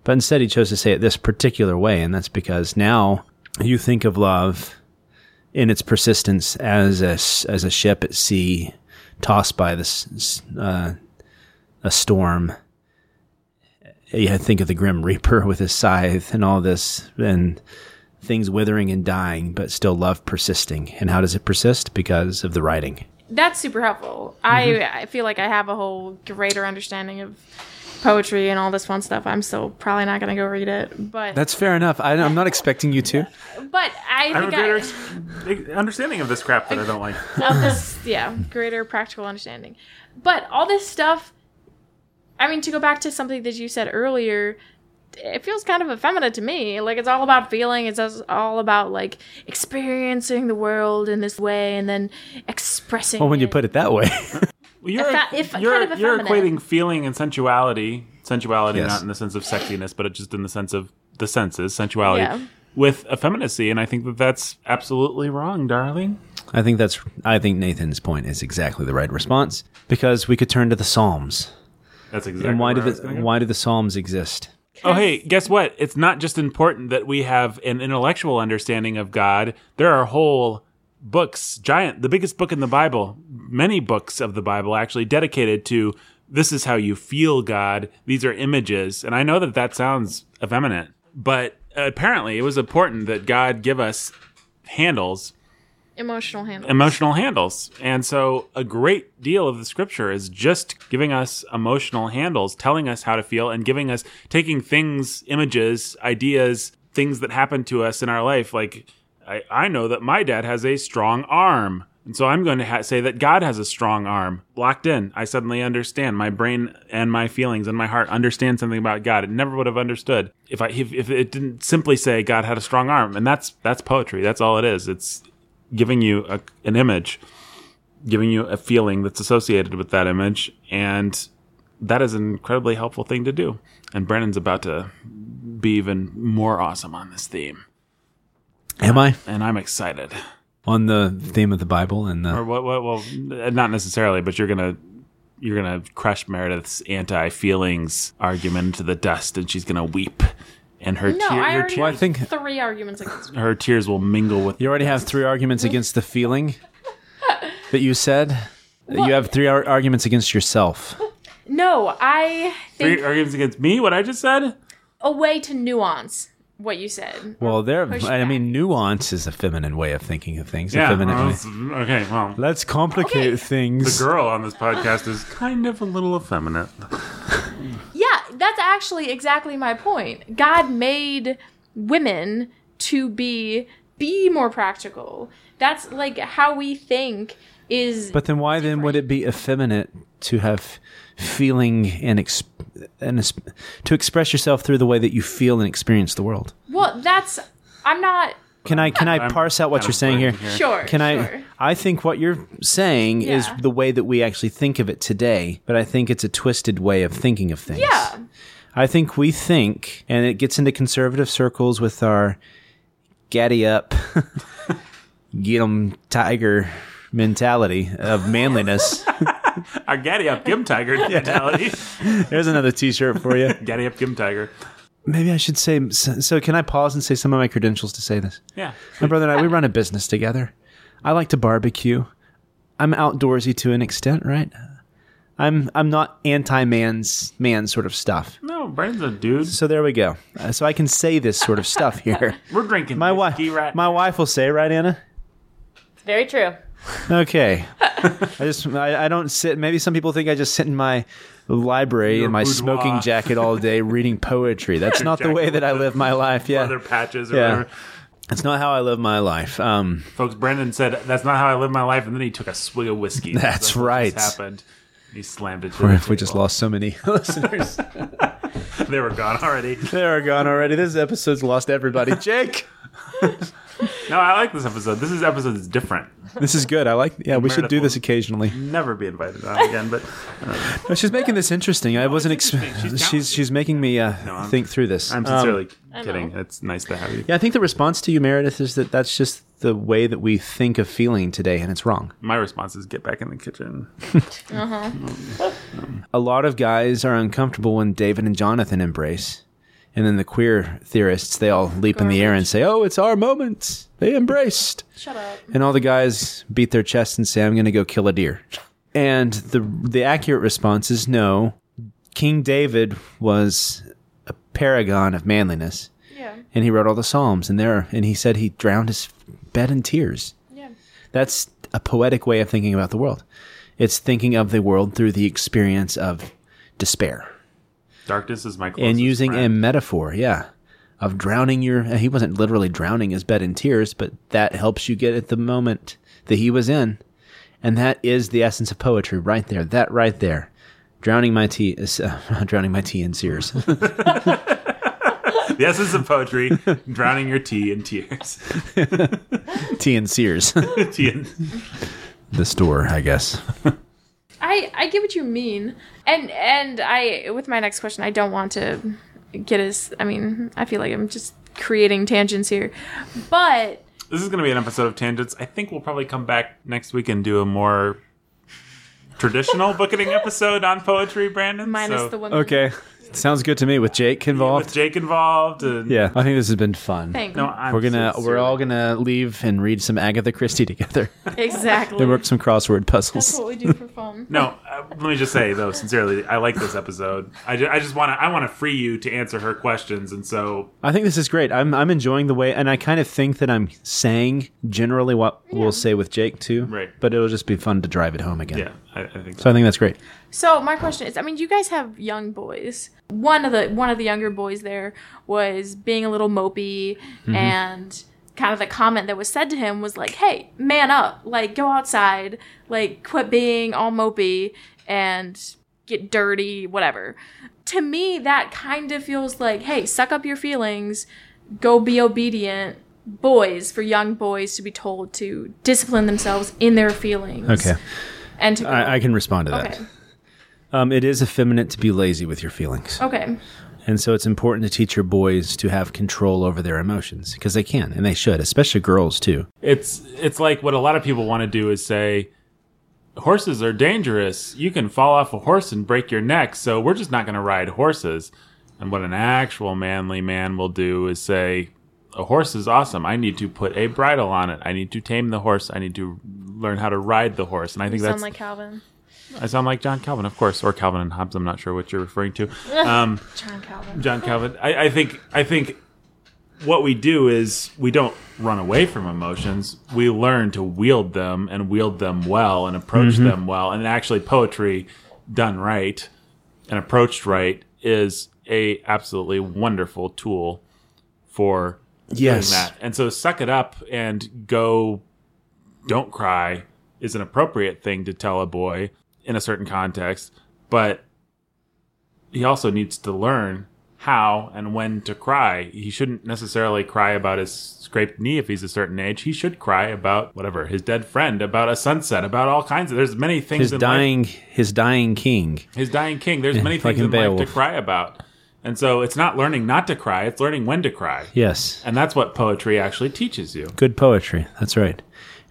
but instead he chose to say it this particular way, and that's because now you think of love in its persistence as a as a ship at sea, tossed by this uh, a storm. You think of the Grim Reaper with his scythe and all this, and things withering and dying, but still love persisting. And how does it persist? Because of the writing. That's super helpful. I I feel like I have a whole greater understanding of poetry and all this fun stuff. I'm still probably not gonna go read it, but That's fair enough. I, I'm not expecting you to. but I I have a think greater I, ex- understanding of this crap that I don't like. of this yeah greater practical understanding but all this stuff i mean to go back to something that you said earlier it feels kind of effeminate to me like it's all about feeling it's all about like experiencing the world in this way and then expressing Well, when you put it that way, Well, you're, Effe- if- you're, kind of you're equating feeling and sensuality, sensuality Yes. not in the sense of sexiness, but just in the sense of the senses, sensuality, Yeah. with effeminacy. And I think that that's absolutely wrong, darling. I think that's. I think Nathan's point is exactly the right response because we could turn to the Psalms. That's exactly And why do where I was the why do the Psalms exist? Oh, hey, guess what? It's not just important that we have an intellectual understanding of God. There are whole books, giant, the biggest book in the Bible, many books of the Bible actually dedicated to this is how you feel God. These are images. And I know that that sounds effeminate, but apparently it was important that God give us handles emotional handles emotional handles. And so a great deal of the scripture is just giving us emotional handles, telling us how to feel and giving us taking things, images, ideas, things that happen to us in our life. Like I, I know that my dad has a strong arm. And so I'm going to ha- say that God has a strong arm. Locked in. I suddenly understand. My brain and my feelings and my heart understand something about God. It never would have understood if I if, if it didn't simply say God had a strong arm. And that's that's poetry. That's all it is. It's giving you a, an image, giving you a feeling that's associated with that image, and that is an incredibly helpful thing to do. And Brandon's about to be even more awesome on this theme, Am uh, I and I'm excited. on the theme of the Bible and Or the? what? What? Well, not necessarily, but you're gonna. You're gonna crush Meredith's anti-feelings argument into the dust, and she's gonna weep, and her no tear, i her, already tear- Well, I think three arguments against her tears will mingle with. you already have three arguments mm-hmm. against the feeling that you said. You have three ar- arguments against yourself. no i think Three arguments against me. What I just said. a way to nuance what you said Well, there. I back. mean, nuance is a feminine way of thinking of things. a Yeah. feminine well, okay. Well, Let's complicate Okay. things. the girl on this podcast is kind of a little effeminate. Yeah, that's actually exactly my point. God made women to be be more practical. That's like how we think is But then why then would it be effeminate to have feeling and ex- and es- to express yourself through the way that you feel and experience the world? well, that's I'm not Can I can I I'm parse out what you're saying here? blanking sure. Can I? sure. I think what you're saying is the way that we actually think of it today, but I think it's a twisted way of thinking of things. Yeah. I think we think, and it gets into conservative circles with our gaddy up, get 'em tiger mentality of manliness. Our Gaddy Up Gim Tiger mentality. There's another T-shirt for you. Gaddy Up Gim Tiger. Maybe I should say. So, so can I pause and say some of my credentials to say this? Yeah. My brother and I, we run a business together. I like to barbecue. I'm outdoorsy to an extent, right? I'm I'm not anti man's man sort of stuff. No, Brandon's a dude. So there we go. Uh, so I can say this sort of stuff here. We're drinking My wife, right my wife will say, right, Anna? It's very true. Okay. I just I, I don't sit. Maybe some people think I just sit in my library Your in my boudoir. smoking jacket all day reading poetry. That's not the way that I live my life. Yeah, leather patches or Yeah. whatever. that's not how I live my life. Um, Folks, Brandon said, that's not how I live my life. And then he took a swig of whiskey. That's what right. just happened. He slammed it to or the if we just lost so many listeners. They were gone already. They're gone already. This episode's lost everybody. Jake, No, I like this episode. This is episode is different. this is good. I like. Yeah, we should do this occasionally. Never be invited on again, but No, she's making this interesting. I wasn't. it's Ex- She's she's she's making me uh, I'm- think through this. I'm Um, sincerely I know. kidding. It's nice to have you. yeah, I think the response to you, Meredith, is that that's just the way that we think of feeling today, and it's wrong. My response is get back in the kitchen. A lot of guys are uncomfortable when David and Jonathan embrace, And then the queer theorists, they all leap in the air and say, "Oh, it's our moment." They embraced. Shut up. And all the guys beat their chests and say, "I'm going to go kill a deer." And the the accurate response is no. King David was a paragon of manliness, Yeah. and he wrote all the Psalms. And there, and he said he drowned his bed in tears. Yeah. That's a poetic way of thinking about the world. It's thinking of the world through the experience of despair Darkness is my closest and using a metaphor, yeah, of drowning your. He wasn't literally drowning his bed in tears, but that helps you get at the moment that he was in, and that is the essence of poetry, right there. That right there, drowning my tea, is, uh, drowning my tea in tears. the essence of poetry, drowning your tea in tears. tea and Sears, tea in- the store, I guess. I I get what you mean, and and I with my next question, I don't want to get as. I mean, I feel like I'm just creating tangents here, but This is going to be an episode of tangents. I think we'll probably come back next week and do a more traditional Bookening episode on poetry, Brandon. minus So, the one. Okay, sounds good to me with Jake involved. with Jake involved. And, yeah, I think this has been fun. thing. No, I'm We're gonna sincerely- we're all gonna leave and read some Agatha Christie together exactly. and work some crossword puzzles. That's puzzles. what we do for fun. No, uh, let me just say though, sincerely, I like this episode. I, ju- I just want to I want to free you to answer her questions, and so I think this is great. I'm I'm enjoying the way, and I kind of think that I'm saying generally what we'll say with Jake too. Right. But it'll just be fun to drive it home again. yeah, I, I think So I think that's great. So my question is, I mean, you guys have young boys. One of the one of the younger boys there was being a little mopey, and kind of the comment that was said to him was like, "Hey, man up! Like, go outside! Like, quit being all mopey and get dirty, whatever." To me, that kind of feels like, "Hey, suck up your feelings, go be obedient." Boys for young boys to be told to discipline themselves in their feelings. Okay. and to I, I can respond to that. okay, Um, it is effeminate to be lazy with your feelings, okay. And so it's important to teach your boys to have control over their emotions because they can and they should, especially girls too. it's it's like what a lot of people want to do is say horses are dangerous. You can fall off a horse and break your neck, so we're just not going to ride horses. And what an actual manly man will do is say, a horse is awesome. I need to put a bridle on it. I need to tame the horse. I need to learn how to ride the horse. And I think Sound that's like Calvin. I sound like John Calvin, of course, or Calvin and Hobbes. I'm not sure what you're referring to. Um, John Calvin. John Calvin. I, I think I think what we do is we don't run away from emotions. We learn to wield them and wield them well and approach them well. And actually, poetry done right and approached right is a absolutely wonderful tool for Yes. doing that. And so, suck it up and go. Don't cry is an appropriate thing to tell a boy in a certain context, but he also needs to learn how and when to cry. He shouldn't necessarily cry about his scraped knee if he's a certain age. He should cry about whatever his dead friend, about a sunset, about all kinds of. There's many things His in life dying, his dying king. his dying king. There's many things in in life to cry about. And so it's not learning not to cry, it's learning when to cry. Yes. And that's what poetry actually teaches you. Good poetry. That's right.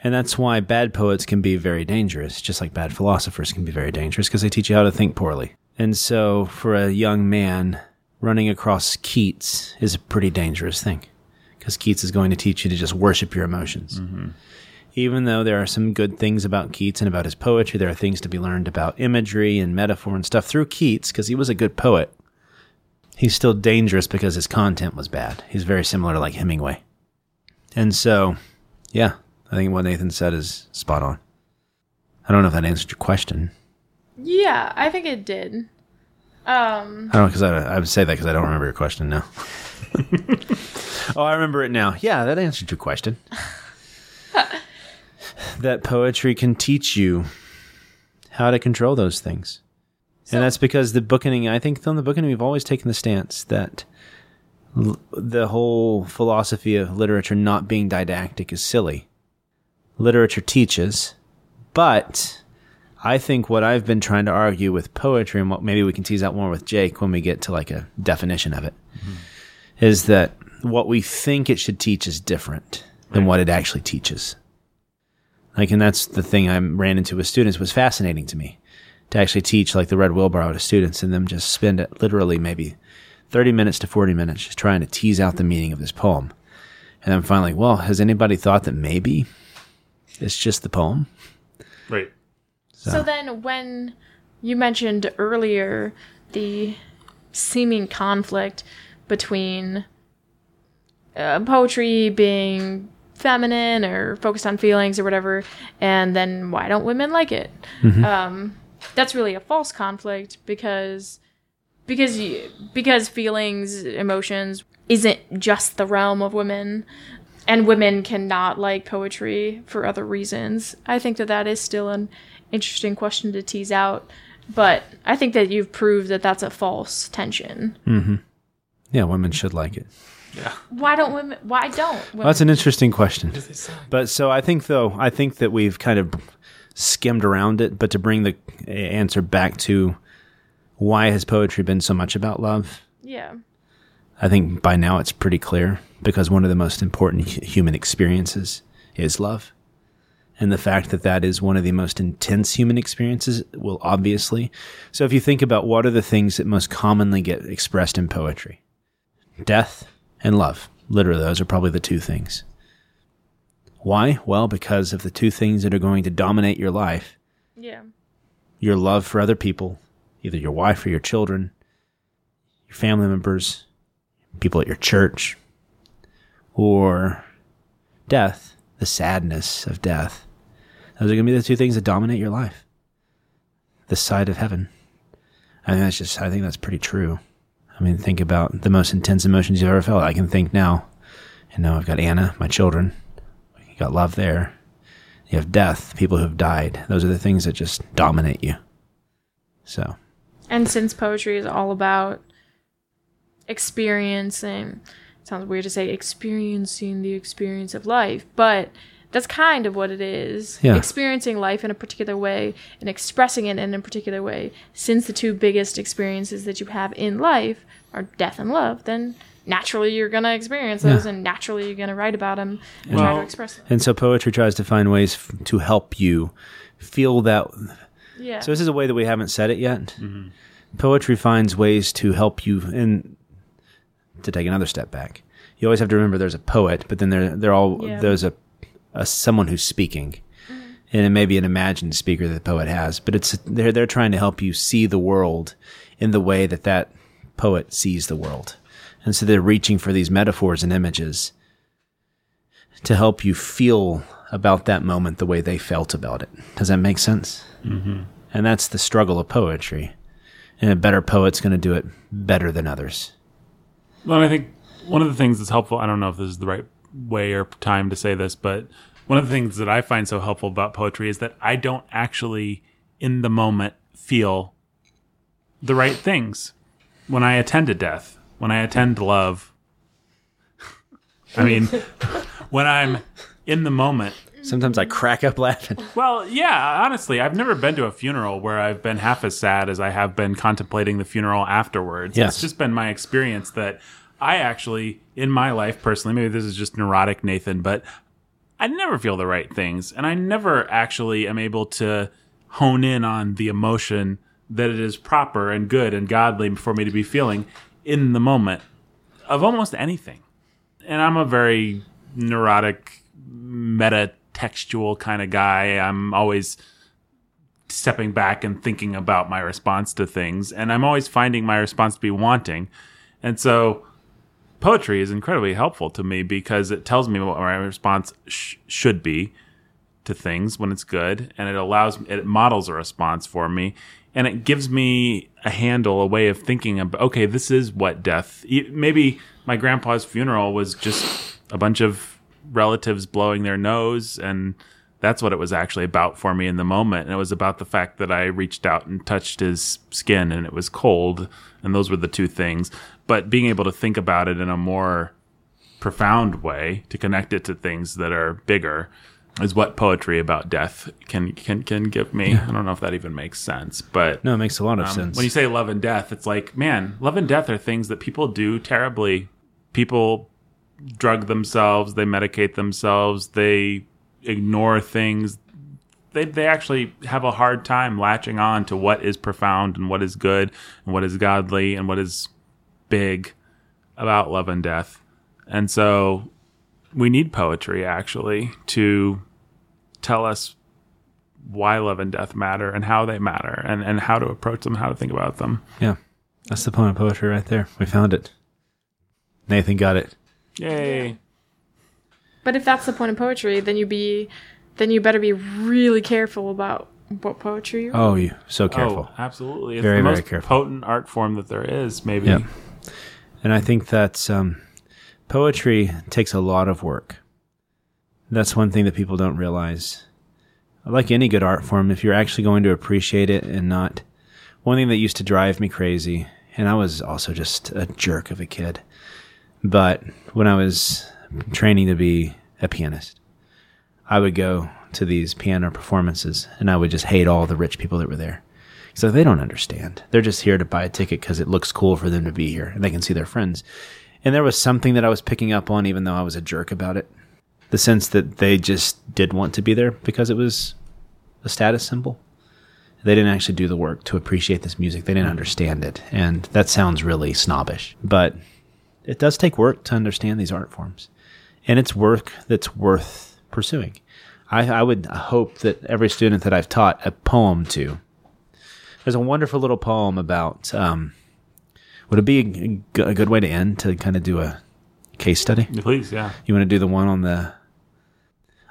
And that's why bad poets can be very dangerous, just like bad philosophers can be very dangerous because they teach you how to think poorly. And so for a young man, running across Keats is a pretty dangerous thing because Keats is going to teach you to just worship your emotions. Mm-hmm. Even though there are some good things about Keats and about his poetry, there are things to be learned about imagery and metaphor and stuff through Keats because he was a good poet. He's still dangerous because his content was bad. He's very similar to like Hemingway. And so, yeah, I think what Nathan said is spot on. I don't know if that answered your question. Yeah, I think it did. Um, I don't know because I, I would say that because I don't remember your question now. oh, I remember it now. Yeah, that answered your question. that poetry can teach you how to control those things. and that's because the bookening, I think on the bookening, we've always taken the stance that l- the whole philosophy of literature not being didactic is silly. Literature teaches, but I think what I've been trying to argue with poetry, and what maybe we can tease out more with Jake when we get to like a definition of it, mm-hmm. is that what we think it should teach is different than what it actually teaches. Like, and that's the thing I ran into with students was fascinating to me to actually teach like the red wheelbarrow to students and them just spend it literally maybe 30 minutes to 40 minutes just trying to tease out the meaning of this poem. And then finally, well, has anybody thought that maybe it's just the poem? Right. So then, when you mentioned earlier the seeming conflict between uh, poetry being feminine or focused on feelings or whatever, and then why don't women like it? Um, that's really a false conflict because because you, because feelings, emotions isn't just the realm of women. And women cannot like poetry for other reasons. I think that that is still an interesting question to tease out. But I think that you've proved that that's a false tension. Mm-hmm. Yeah, women should like it. Yeah. Why don't women? Why don't? Women? Well, that's an interesting question. But so I think though, I think that we've kind of skimmed around it, but to bring the uh, answer back to why has poetry been so much about love? yeah. I think by now it's pretty clear because one of the most important human experiences is love. And the fact that that is one of the most intense human experiences will obviously. So if you think about what are the things that most commonly get expressed in poetry? Death and love. Literally, those are probably the two things. Why? Well, because of the two things that are going to dominate your life Yeah. your love for other people, either your wife or your children, your family members, people at your church, or death, the sadness of death. Those are going to be the two things that dominate your life. The side of heaven. I think that's just, I think that's pretty true. I mean, think about the most intense emotions you've ever felt. I can think now, and now I've got Anna, my children, you got love there. You have death, people who have died. Those are the things that just dominate you. So, And since poetry is all about experiencing, sounds weird to say experiencing the experience of life, but that's kind of what it is. Yeah. Experiencing life in a particular way and expressing it in a particular way. Since the two biggest experiences that you have in life are death and love, then naturally you're going to experience those Yeah. and naturally you're going to write about them and try to express them. and so poetry tries to find ways f- to help you feel that. Yeah. So, this is a way that we haven't said it yet. Mm-hmm. Poetry finds ways to help you, and to take another step back, you always have to remember there's a poet, but then there, they're all, Yeah. there's a, a someone who's speaking. And it may be an imagined speaker that the poet has, but it's they're they're trying to help you see the world in the way that that poet sees the world, and so they're reaching for these metaphors and images to help you feel about that moment the way they felt about it. Does that make sense? Mm-hmm. And that's the struggle of poetry. And a better poet's going to do it better than others. Well, I think one of the things that's helpful, I don't know if this is the right way or time to say this, but one of the things that I find so helpful about poetry is that I don't actually, in the moment, feel the right things. When I attend to death, when I attend to love, I mean, when I'm in the moment, Sometimes I crack up laughing. well, yeah, honestly, I've never been to a funeral where I've been half as sad as I have been contemplating the funeral afterwards. Yes. It's just been my experience that I actually, in my life personally, maybe this is just neurotic Nathan, but I never feel the right things. And I never actually am able to hone in on the emotion that it is proper and good and godly for me to be feeling in the moment of almost anything. And I'm a very neurotic, meta textual kind of guy. I'm always stepping back and thinking about my response to things. And I'm always finding my response to be wanting. And so poetry is incredibly helpful to me because it tells me what my response sh- should be to things when it's good and it allows it models a response for me and it gives me a handle a way of thinking about okay this is what death maybe my grandpa's funeral was just a bunch of relatives blowing their nose and that's what it was actually about for me in the moment and it was about the fact that i reached out and touched his skin and it was cold and those were the two things but being able to think about it in a more profound way to connect it to things that are bigger is what poetry about death can can can give me. I don't know if that even makes sense, but No, it makes a lot of um, sense. when you say love and death, it's like, man, love and death are things that people do terribly. People drug themselves, they medicate themselves, they ignore things. They they actually have a hard time latching on to what is profound and what is good and what is godly and what is big about love and death. And so we need poetry actually to tell us why love and death matter and how they matter and, and how to approach them, how to think about them. Yeah. That's the point of poetry right there. We found it. Nathan got it. Yay. But if that's the point of poetry, then you be, then you better be really careful about what poetry. You Oh, you so careful. Oh, absolutely. It's Very, the very most careful. potent art form that there is, maybe. Yep. And I think that um, poetry takes a lot of work. That's one thing that people don't realize. Like any good art form, if you're actually going to appreciate it and not. One thing that used to drive me crazy, and I was also just a jerk of a kid, but when I was training to be a pianist, I would go to these piano performances and I would just hate all the rich people that were there. So they don't understand. They're just here to buy a ticket because it looks cool for them to be here and they can see their friends. And there was something that I was picking up on, even though I was a jerk about it. The sense that they just did want to be there because it was a status symbol. They didn't actually do the work to appreciate this music. They didn't understand it. And that sounds really snobbish. But it does take work to understand these art forms. And it's work that's worth pursuing. I, I would hope that every student that I've taught a poem to there's a wonderful little poem about. Um, would it be a good way to end to kind of do a case study? Please, yeah. You want to do the one on the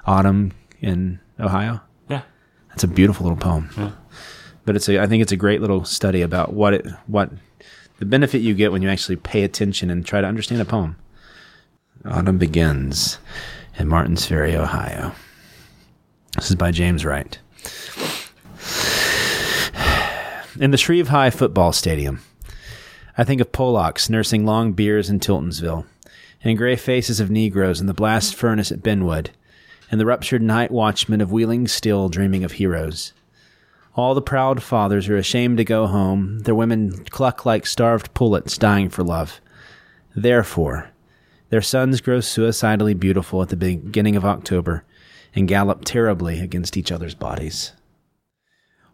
autumn in Ohio? Yeah. That's a beautiful little poem. Yeah. But it's a, I think it's a great little study about what it, what the benefit you get when you actually pay attention and try to understand a poem. Autumn begins in Martins Ferry, Ohio. This is by James Wright. In the Shreve High football stadium, I think of Polacks nursing long beers in Tiltonsville, and gray faces of Negroes in the blast furnace at Benwood, and the ruptured night watchmen of Wheeling Steel dreaming of heroes. All the proud fathers are ashamed to go home, their women cluck like starved pullets dying for love. Therefore, their sons grow suicidally beautiful at the beginning of October and gallop terribly against each other's bodies.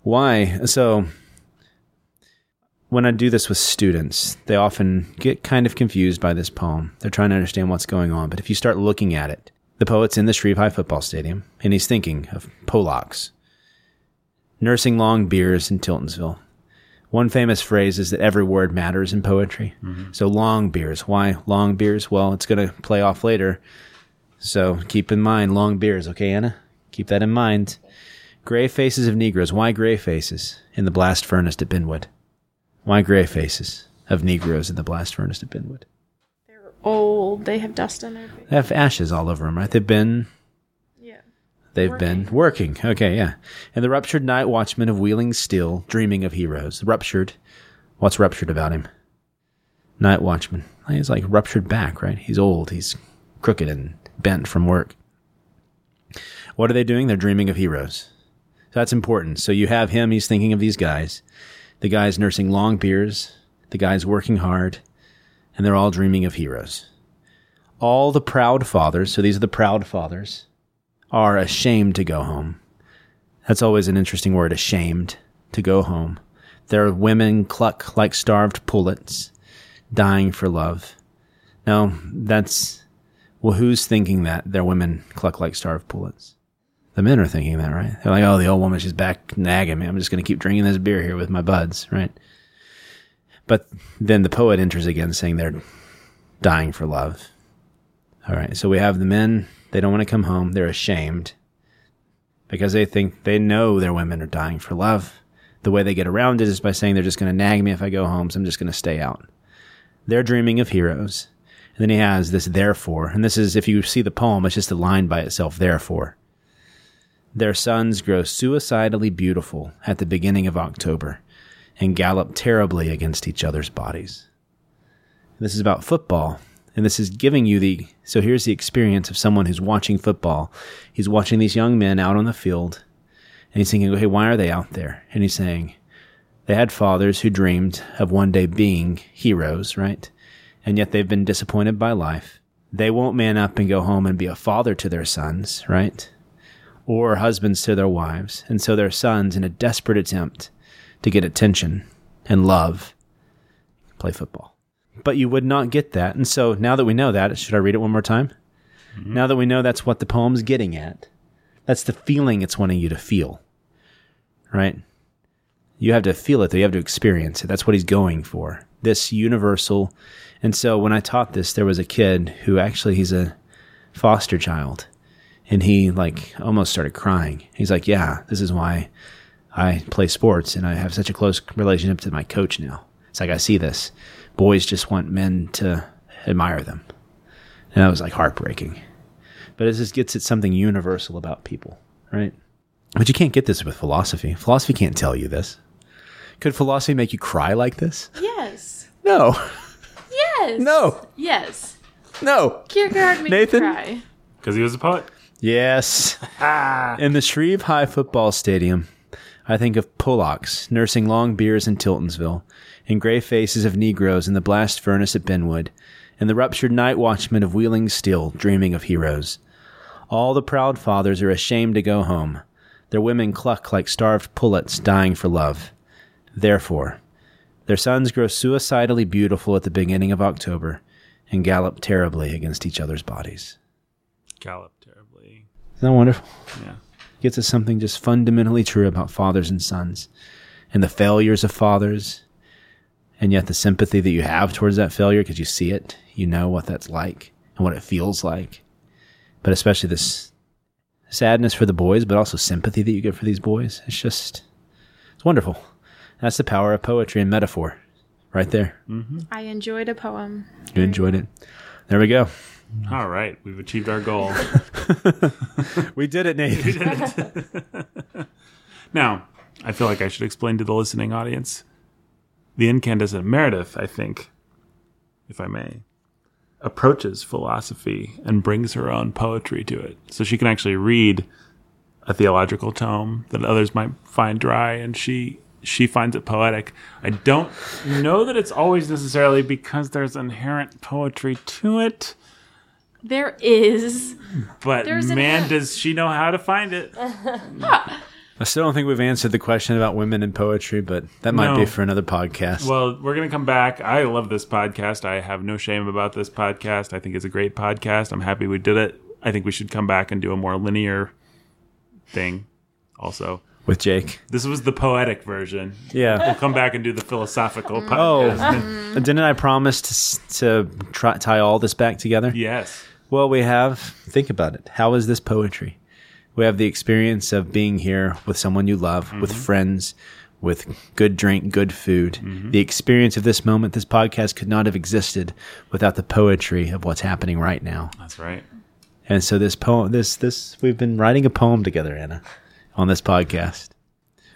Why? So, when I do this with students, they often get kind of confused by this poem. They're trying to understand what's going on. But if you start looking at it, the poet's in the Shreve High football stadium, and he's thinking of Polacks nursing long beers in Tiltonsville. One famous phrase is that every word matters in poetry. Mm-hmm. So long beers. Why long beers? Well, it's going to play off later. So keep in mind long beers, okay, Anna? Keep that in mind. Gray faces of Negroes. Why gray faces in the blast furnace at Benwood? Why gray faces of Negroes in the blast furnace at Benwood? They're old. They have dust on their face. They have ashes all over them, right? They've been Yeah. They've been working. Okay, yeah. And the ruptured night watchman of Wheeling Steel, dreaming of heroes. Ruptured. What's ruptured about him? Night watchman. He's like ruptured back, right? He's old. He's crooked and bent from work. What are they doing? They're dreaming of heroes. That's important. So you have him. He's thinking of these guys. The guys nursing long beers. The guys working hard. And they're all dreaming of heroes. All the proud fathers. So these are the proud fathers are ashamed to go home. That's always an interesting word, ashamed to go home. Their women cluck like starved pullets, dying for love. No, that's, well, who's thinking that? Their women cluck like starved pullets. The men are thinking that, right? They're like, oh, the old woman, she's back nagging me. I'm just going to keep drinking this beer here with my buds, right? But then the poet enters again saying they're dying for love. All right, so we have the men, they don't want to come home. They're ashamed because they think they know their women are dying for love. The way they get around it is by saying they're just going to nag me if I go home, so I'm just going to stay out. They're dreaming of heroes. And then he has this therefore, and this is, if you see the poem, it's just a line by itself, therefore. Their sons grow suicidally beautiful at the beginning of October and gallop terribly against each other's bodies. This is about football, and this is giving you the so here's the experience of someone who's watching football. He's watching these young men out on the field, and he's thinking, hey, why are they out there? And he's saying, they had fathers who dreamed of one day being heroes, right? And yet they've been disappointed by life. They won't man up and go home and be a father to their sons, right? Or husbands to their wives. And so their sons, in a desperate attempt to get attention and love, play football. But you would not get that. And so now that we know that, should I read it one more time? Mm-hmm. Now that we know that's what the poem's getting at, that's the feeling it's wanting you to feel, right? You have to feel it, though. You have to experience it. That's what he's going for. This universal. And so when I taught this, there was a kid who actually he's a foster child, and he like almost started crying. He's like, "Yeah, this is why I play sports, and I have such a close relationship to my coach now. It's like I see this. Boys just want men to admire them." And that was like heartbreaking. But it just gets at something universal about people, right? But you can't get this with philosophy. Philosophy can't tell you this. Could philosophy make you cry like this? Yes. No. Yes. No. Yes. No. Kierkegaard made Nathan? me cry. Because he was a poet. Yes. In the Shreve High Football Stadium, I think of Polacks nursing long beers in Tiltonsville, and gray faces of Negroes in the blast furnace at Benwood, and the ruptured night watchmen of Wheeling Steel dreaming of heroes. All the proud fathers are ashamed to go home. Their women cluck like starved pullets dying for love. Therefore, their sons grow suicidally beautiful at the beginning of October and gallop terribly against each other's bodies. Gallop terribly. Isn't that wonderful? Yeah. Gets us something just fundamentally true about fathers and sons and the failures of fathers, and yet the sympathy that you have towards that failure because you see it, you know what that's like and what it feels like. But especially this sadness for the boys, but also sympathy that you get for these boys. It's just, it's wonderful. That's the power of poetry and metaphor right there. Mm-hmm. I enjoyed a poem. You enjoyed it. There we go. All right. We've achieved our goal. We did it, Nate. Did it. now, I feel like I should explain to the listening audience. The incandescent Meredith, I think, if I may, approaches philosophy and brings her own poetry to it. So she can actually read a theological tome that others might find dry and she she finds it poetic. I don't know that it's always necessarily because there's inherent poetry to it, There is. but There's man does she know how to find it. I still don't think we've answered the question about women in poetry, but that might No. be for another podcast. Well, we're going to come back. I love this podcast. I have no shame about this podcast. I think it's a great podcast. I'm happy we did it. I think we should come back and do a more linear thing also. with Jake. This was the poetic version. Yeah. We'll come back and do the philosophical mm. Oh, didn't I promise to, to try, tie all this back together? yes. Well, we have. Think about it. How is this poetry? We have the experience of being here with someone you love, mm-hmm. with friends, with good drink, good food. Mm-hmm. The experience of this moment, this podcast could not have existed without the poetry of what's happening right now. That's right. And so this poem, this this we've been writing a poem together, Anna, on this podcast.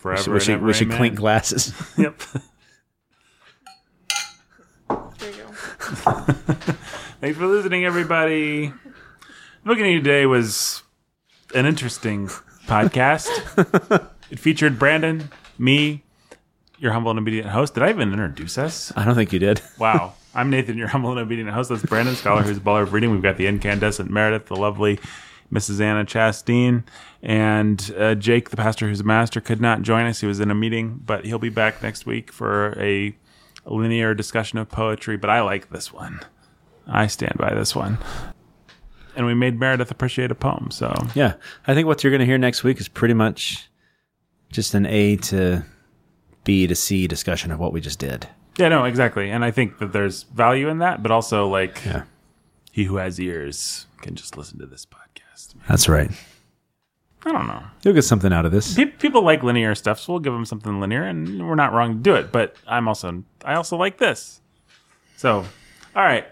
Forever. So we should, and ever, we should clink glasses. Yep. There you go. Thanks for listening, everybody. Bookening today was an interesting podcast. it featured Brandon, me, your humble and obedient host. Did I even introduce us? I don't think you did. Wow. I'm Nathan, your humble and obedient host. That's Brandon Scholar, who's a baller of reading. We've got the incandescent Meredith, the lovely Mrs. Anna Chastain, and uh, Jake, the pastor who's a master, could not join us. He was in a meeting, but he'll be back next week for a linear discussion of poetry. But I like this one. I stand by this one. And we made Meredith appreciate a poem. So Yeah, I think what you're going to hear next week is pretty much just an A to B to C discussion of what we just did. yeah, no, exactly. And I think that there's value in that, but also like Yeah, he who has ears can just listen to this podcast. that's right. I don't know. You'll get something out of this. Pe- people like linear stuff, so we'll give them something linear, and we're not wrong to do it. But I'm also I also like this. So, all right.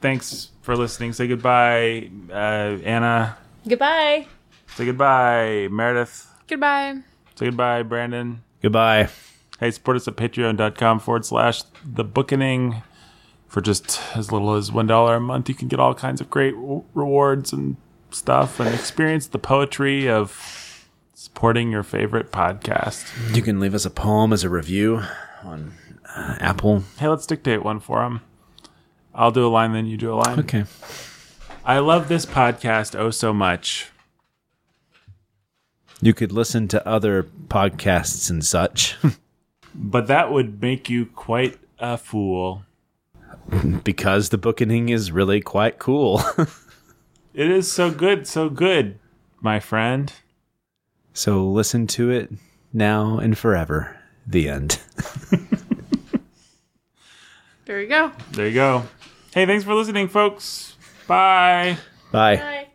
Thanks for listening. Say goodbye, uh, Anna. Goodbye. Say goodbye, Meredith. Goodbye. Say goodbye, Brandon. Goodbye. Hey, support us at patreon.com forward slash the bookening. For just as little as $1 a month, you can get all kinds of great w- rewards and stuff and experience the poetry of supporting your favorite podcast. You can leave us a poem as a review on uh, Apple. Hey, let's dictate one for him. I'll do a line, then you do a line. Okay. I love this podcast oh so much. You could listen to other podcasts and such. But that would make you quite a fool. because the Bookening is really quite cool. It is so good, so good, my friend. so listen to it now and forever. The end. There you go. There you go. Hey, thanks for listening, folks. Bye. Bye.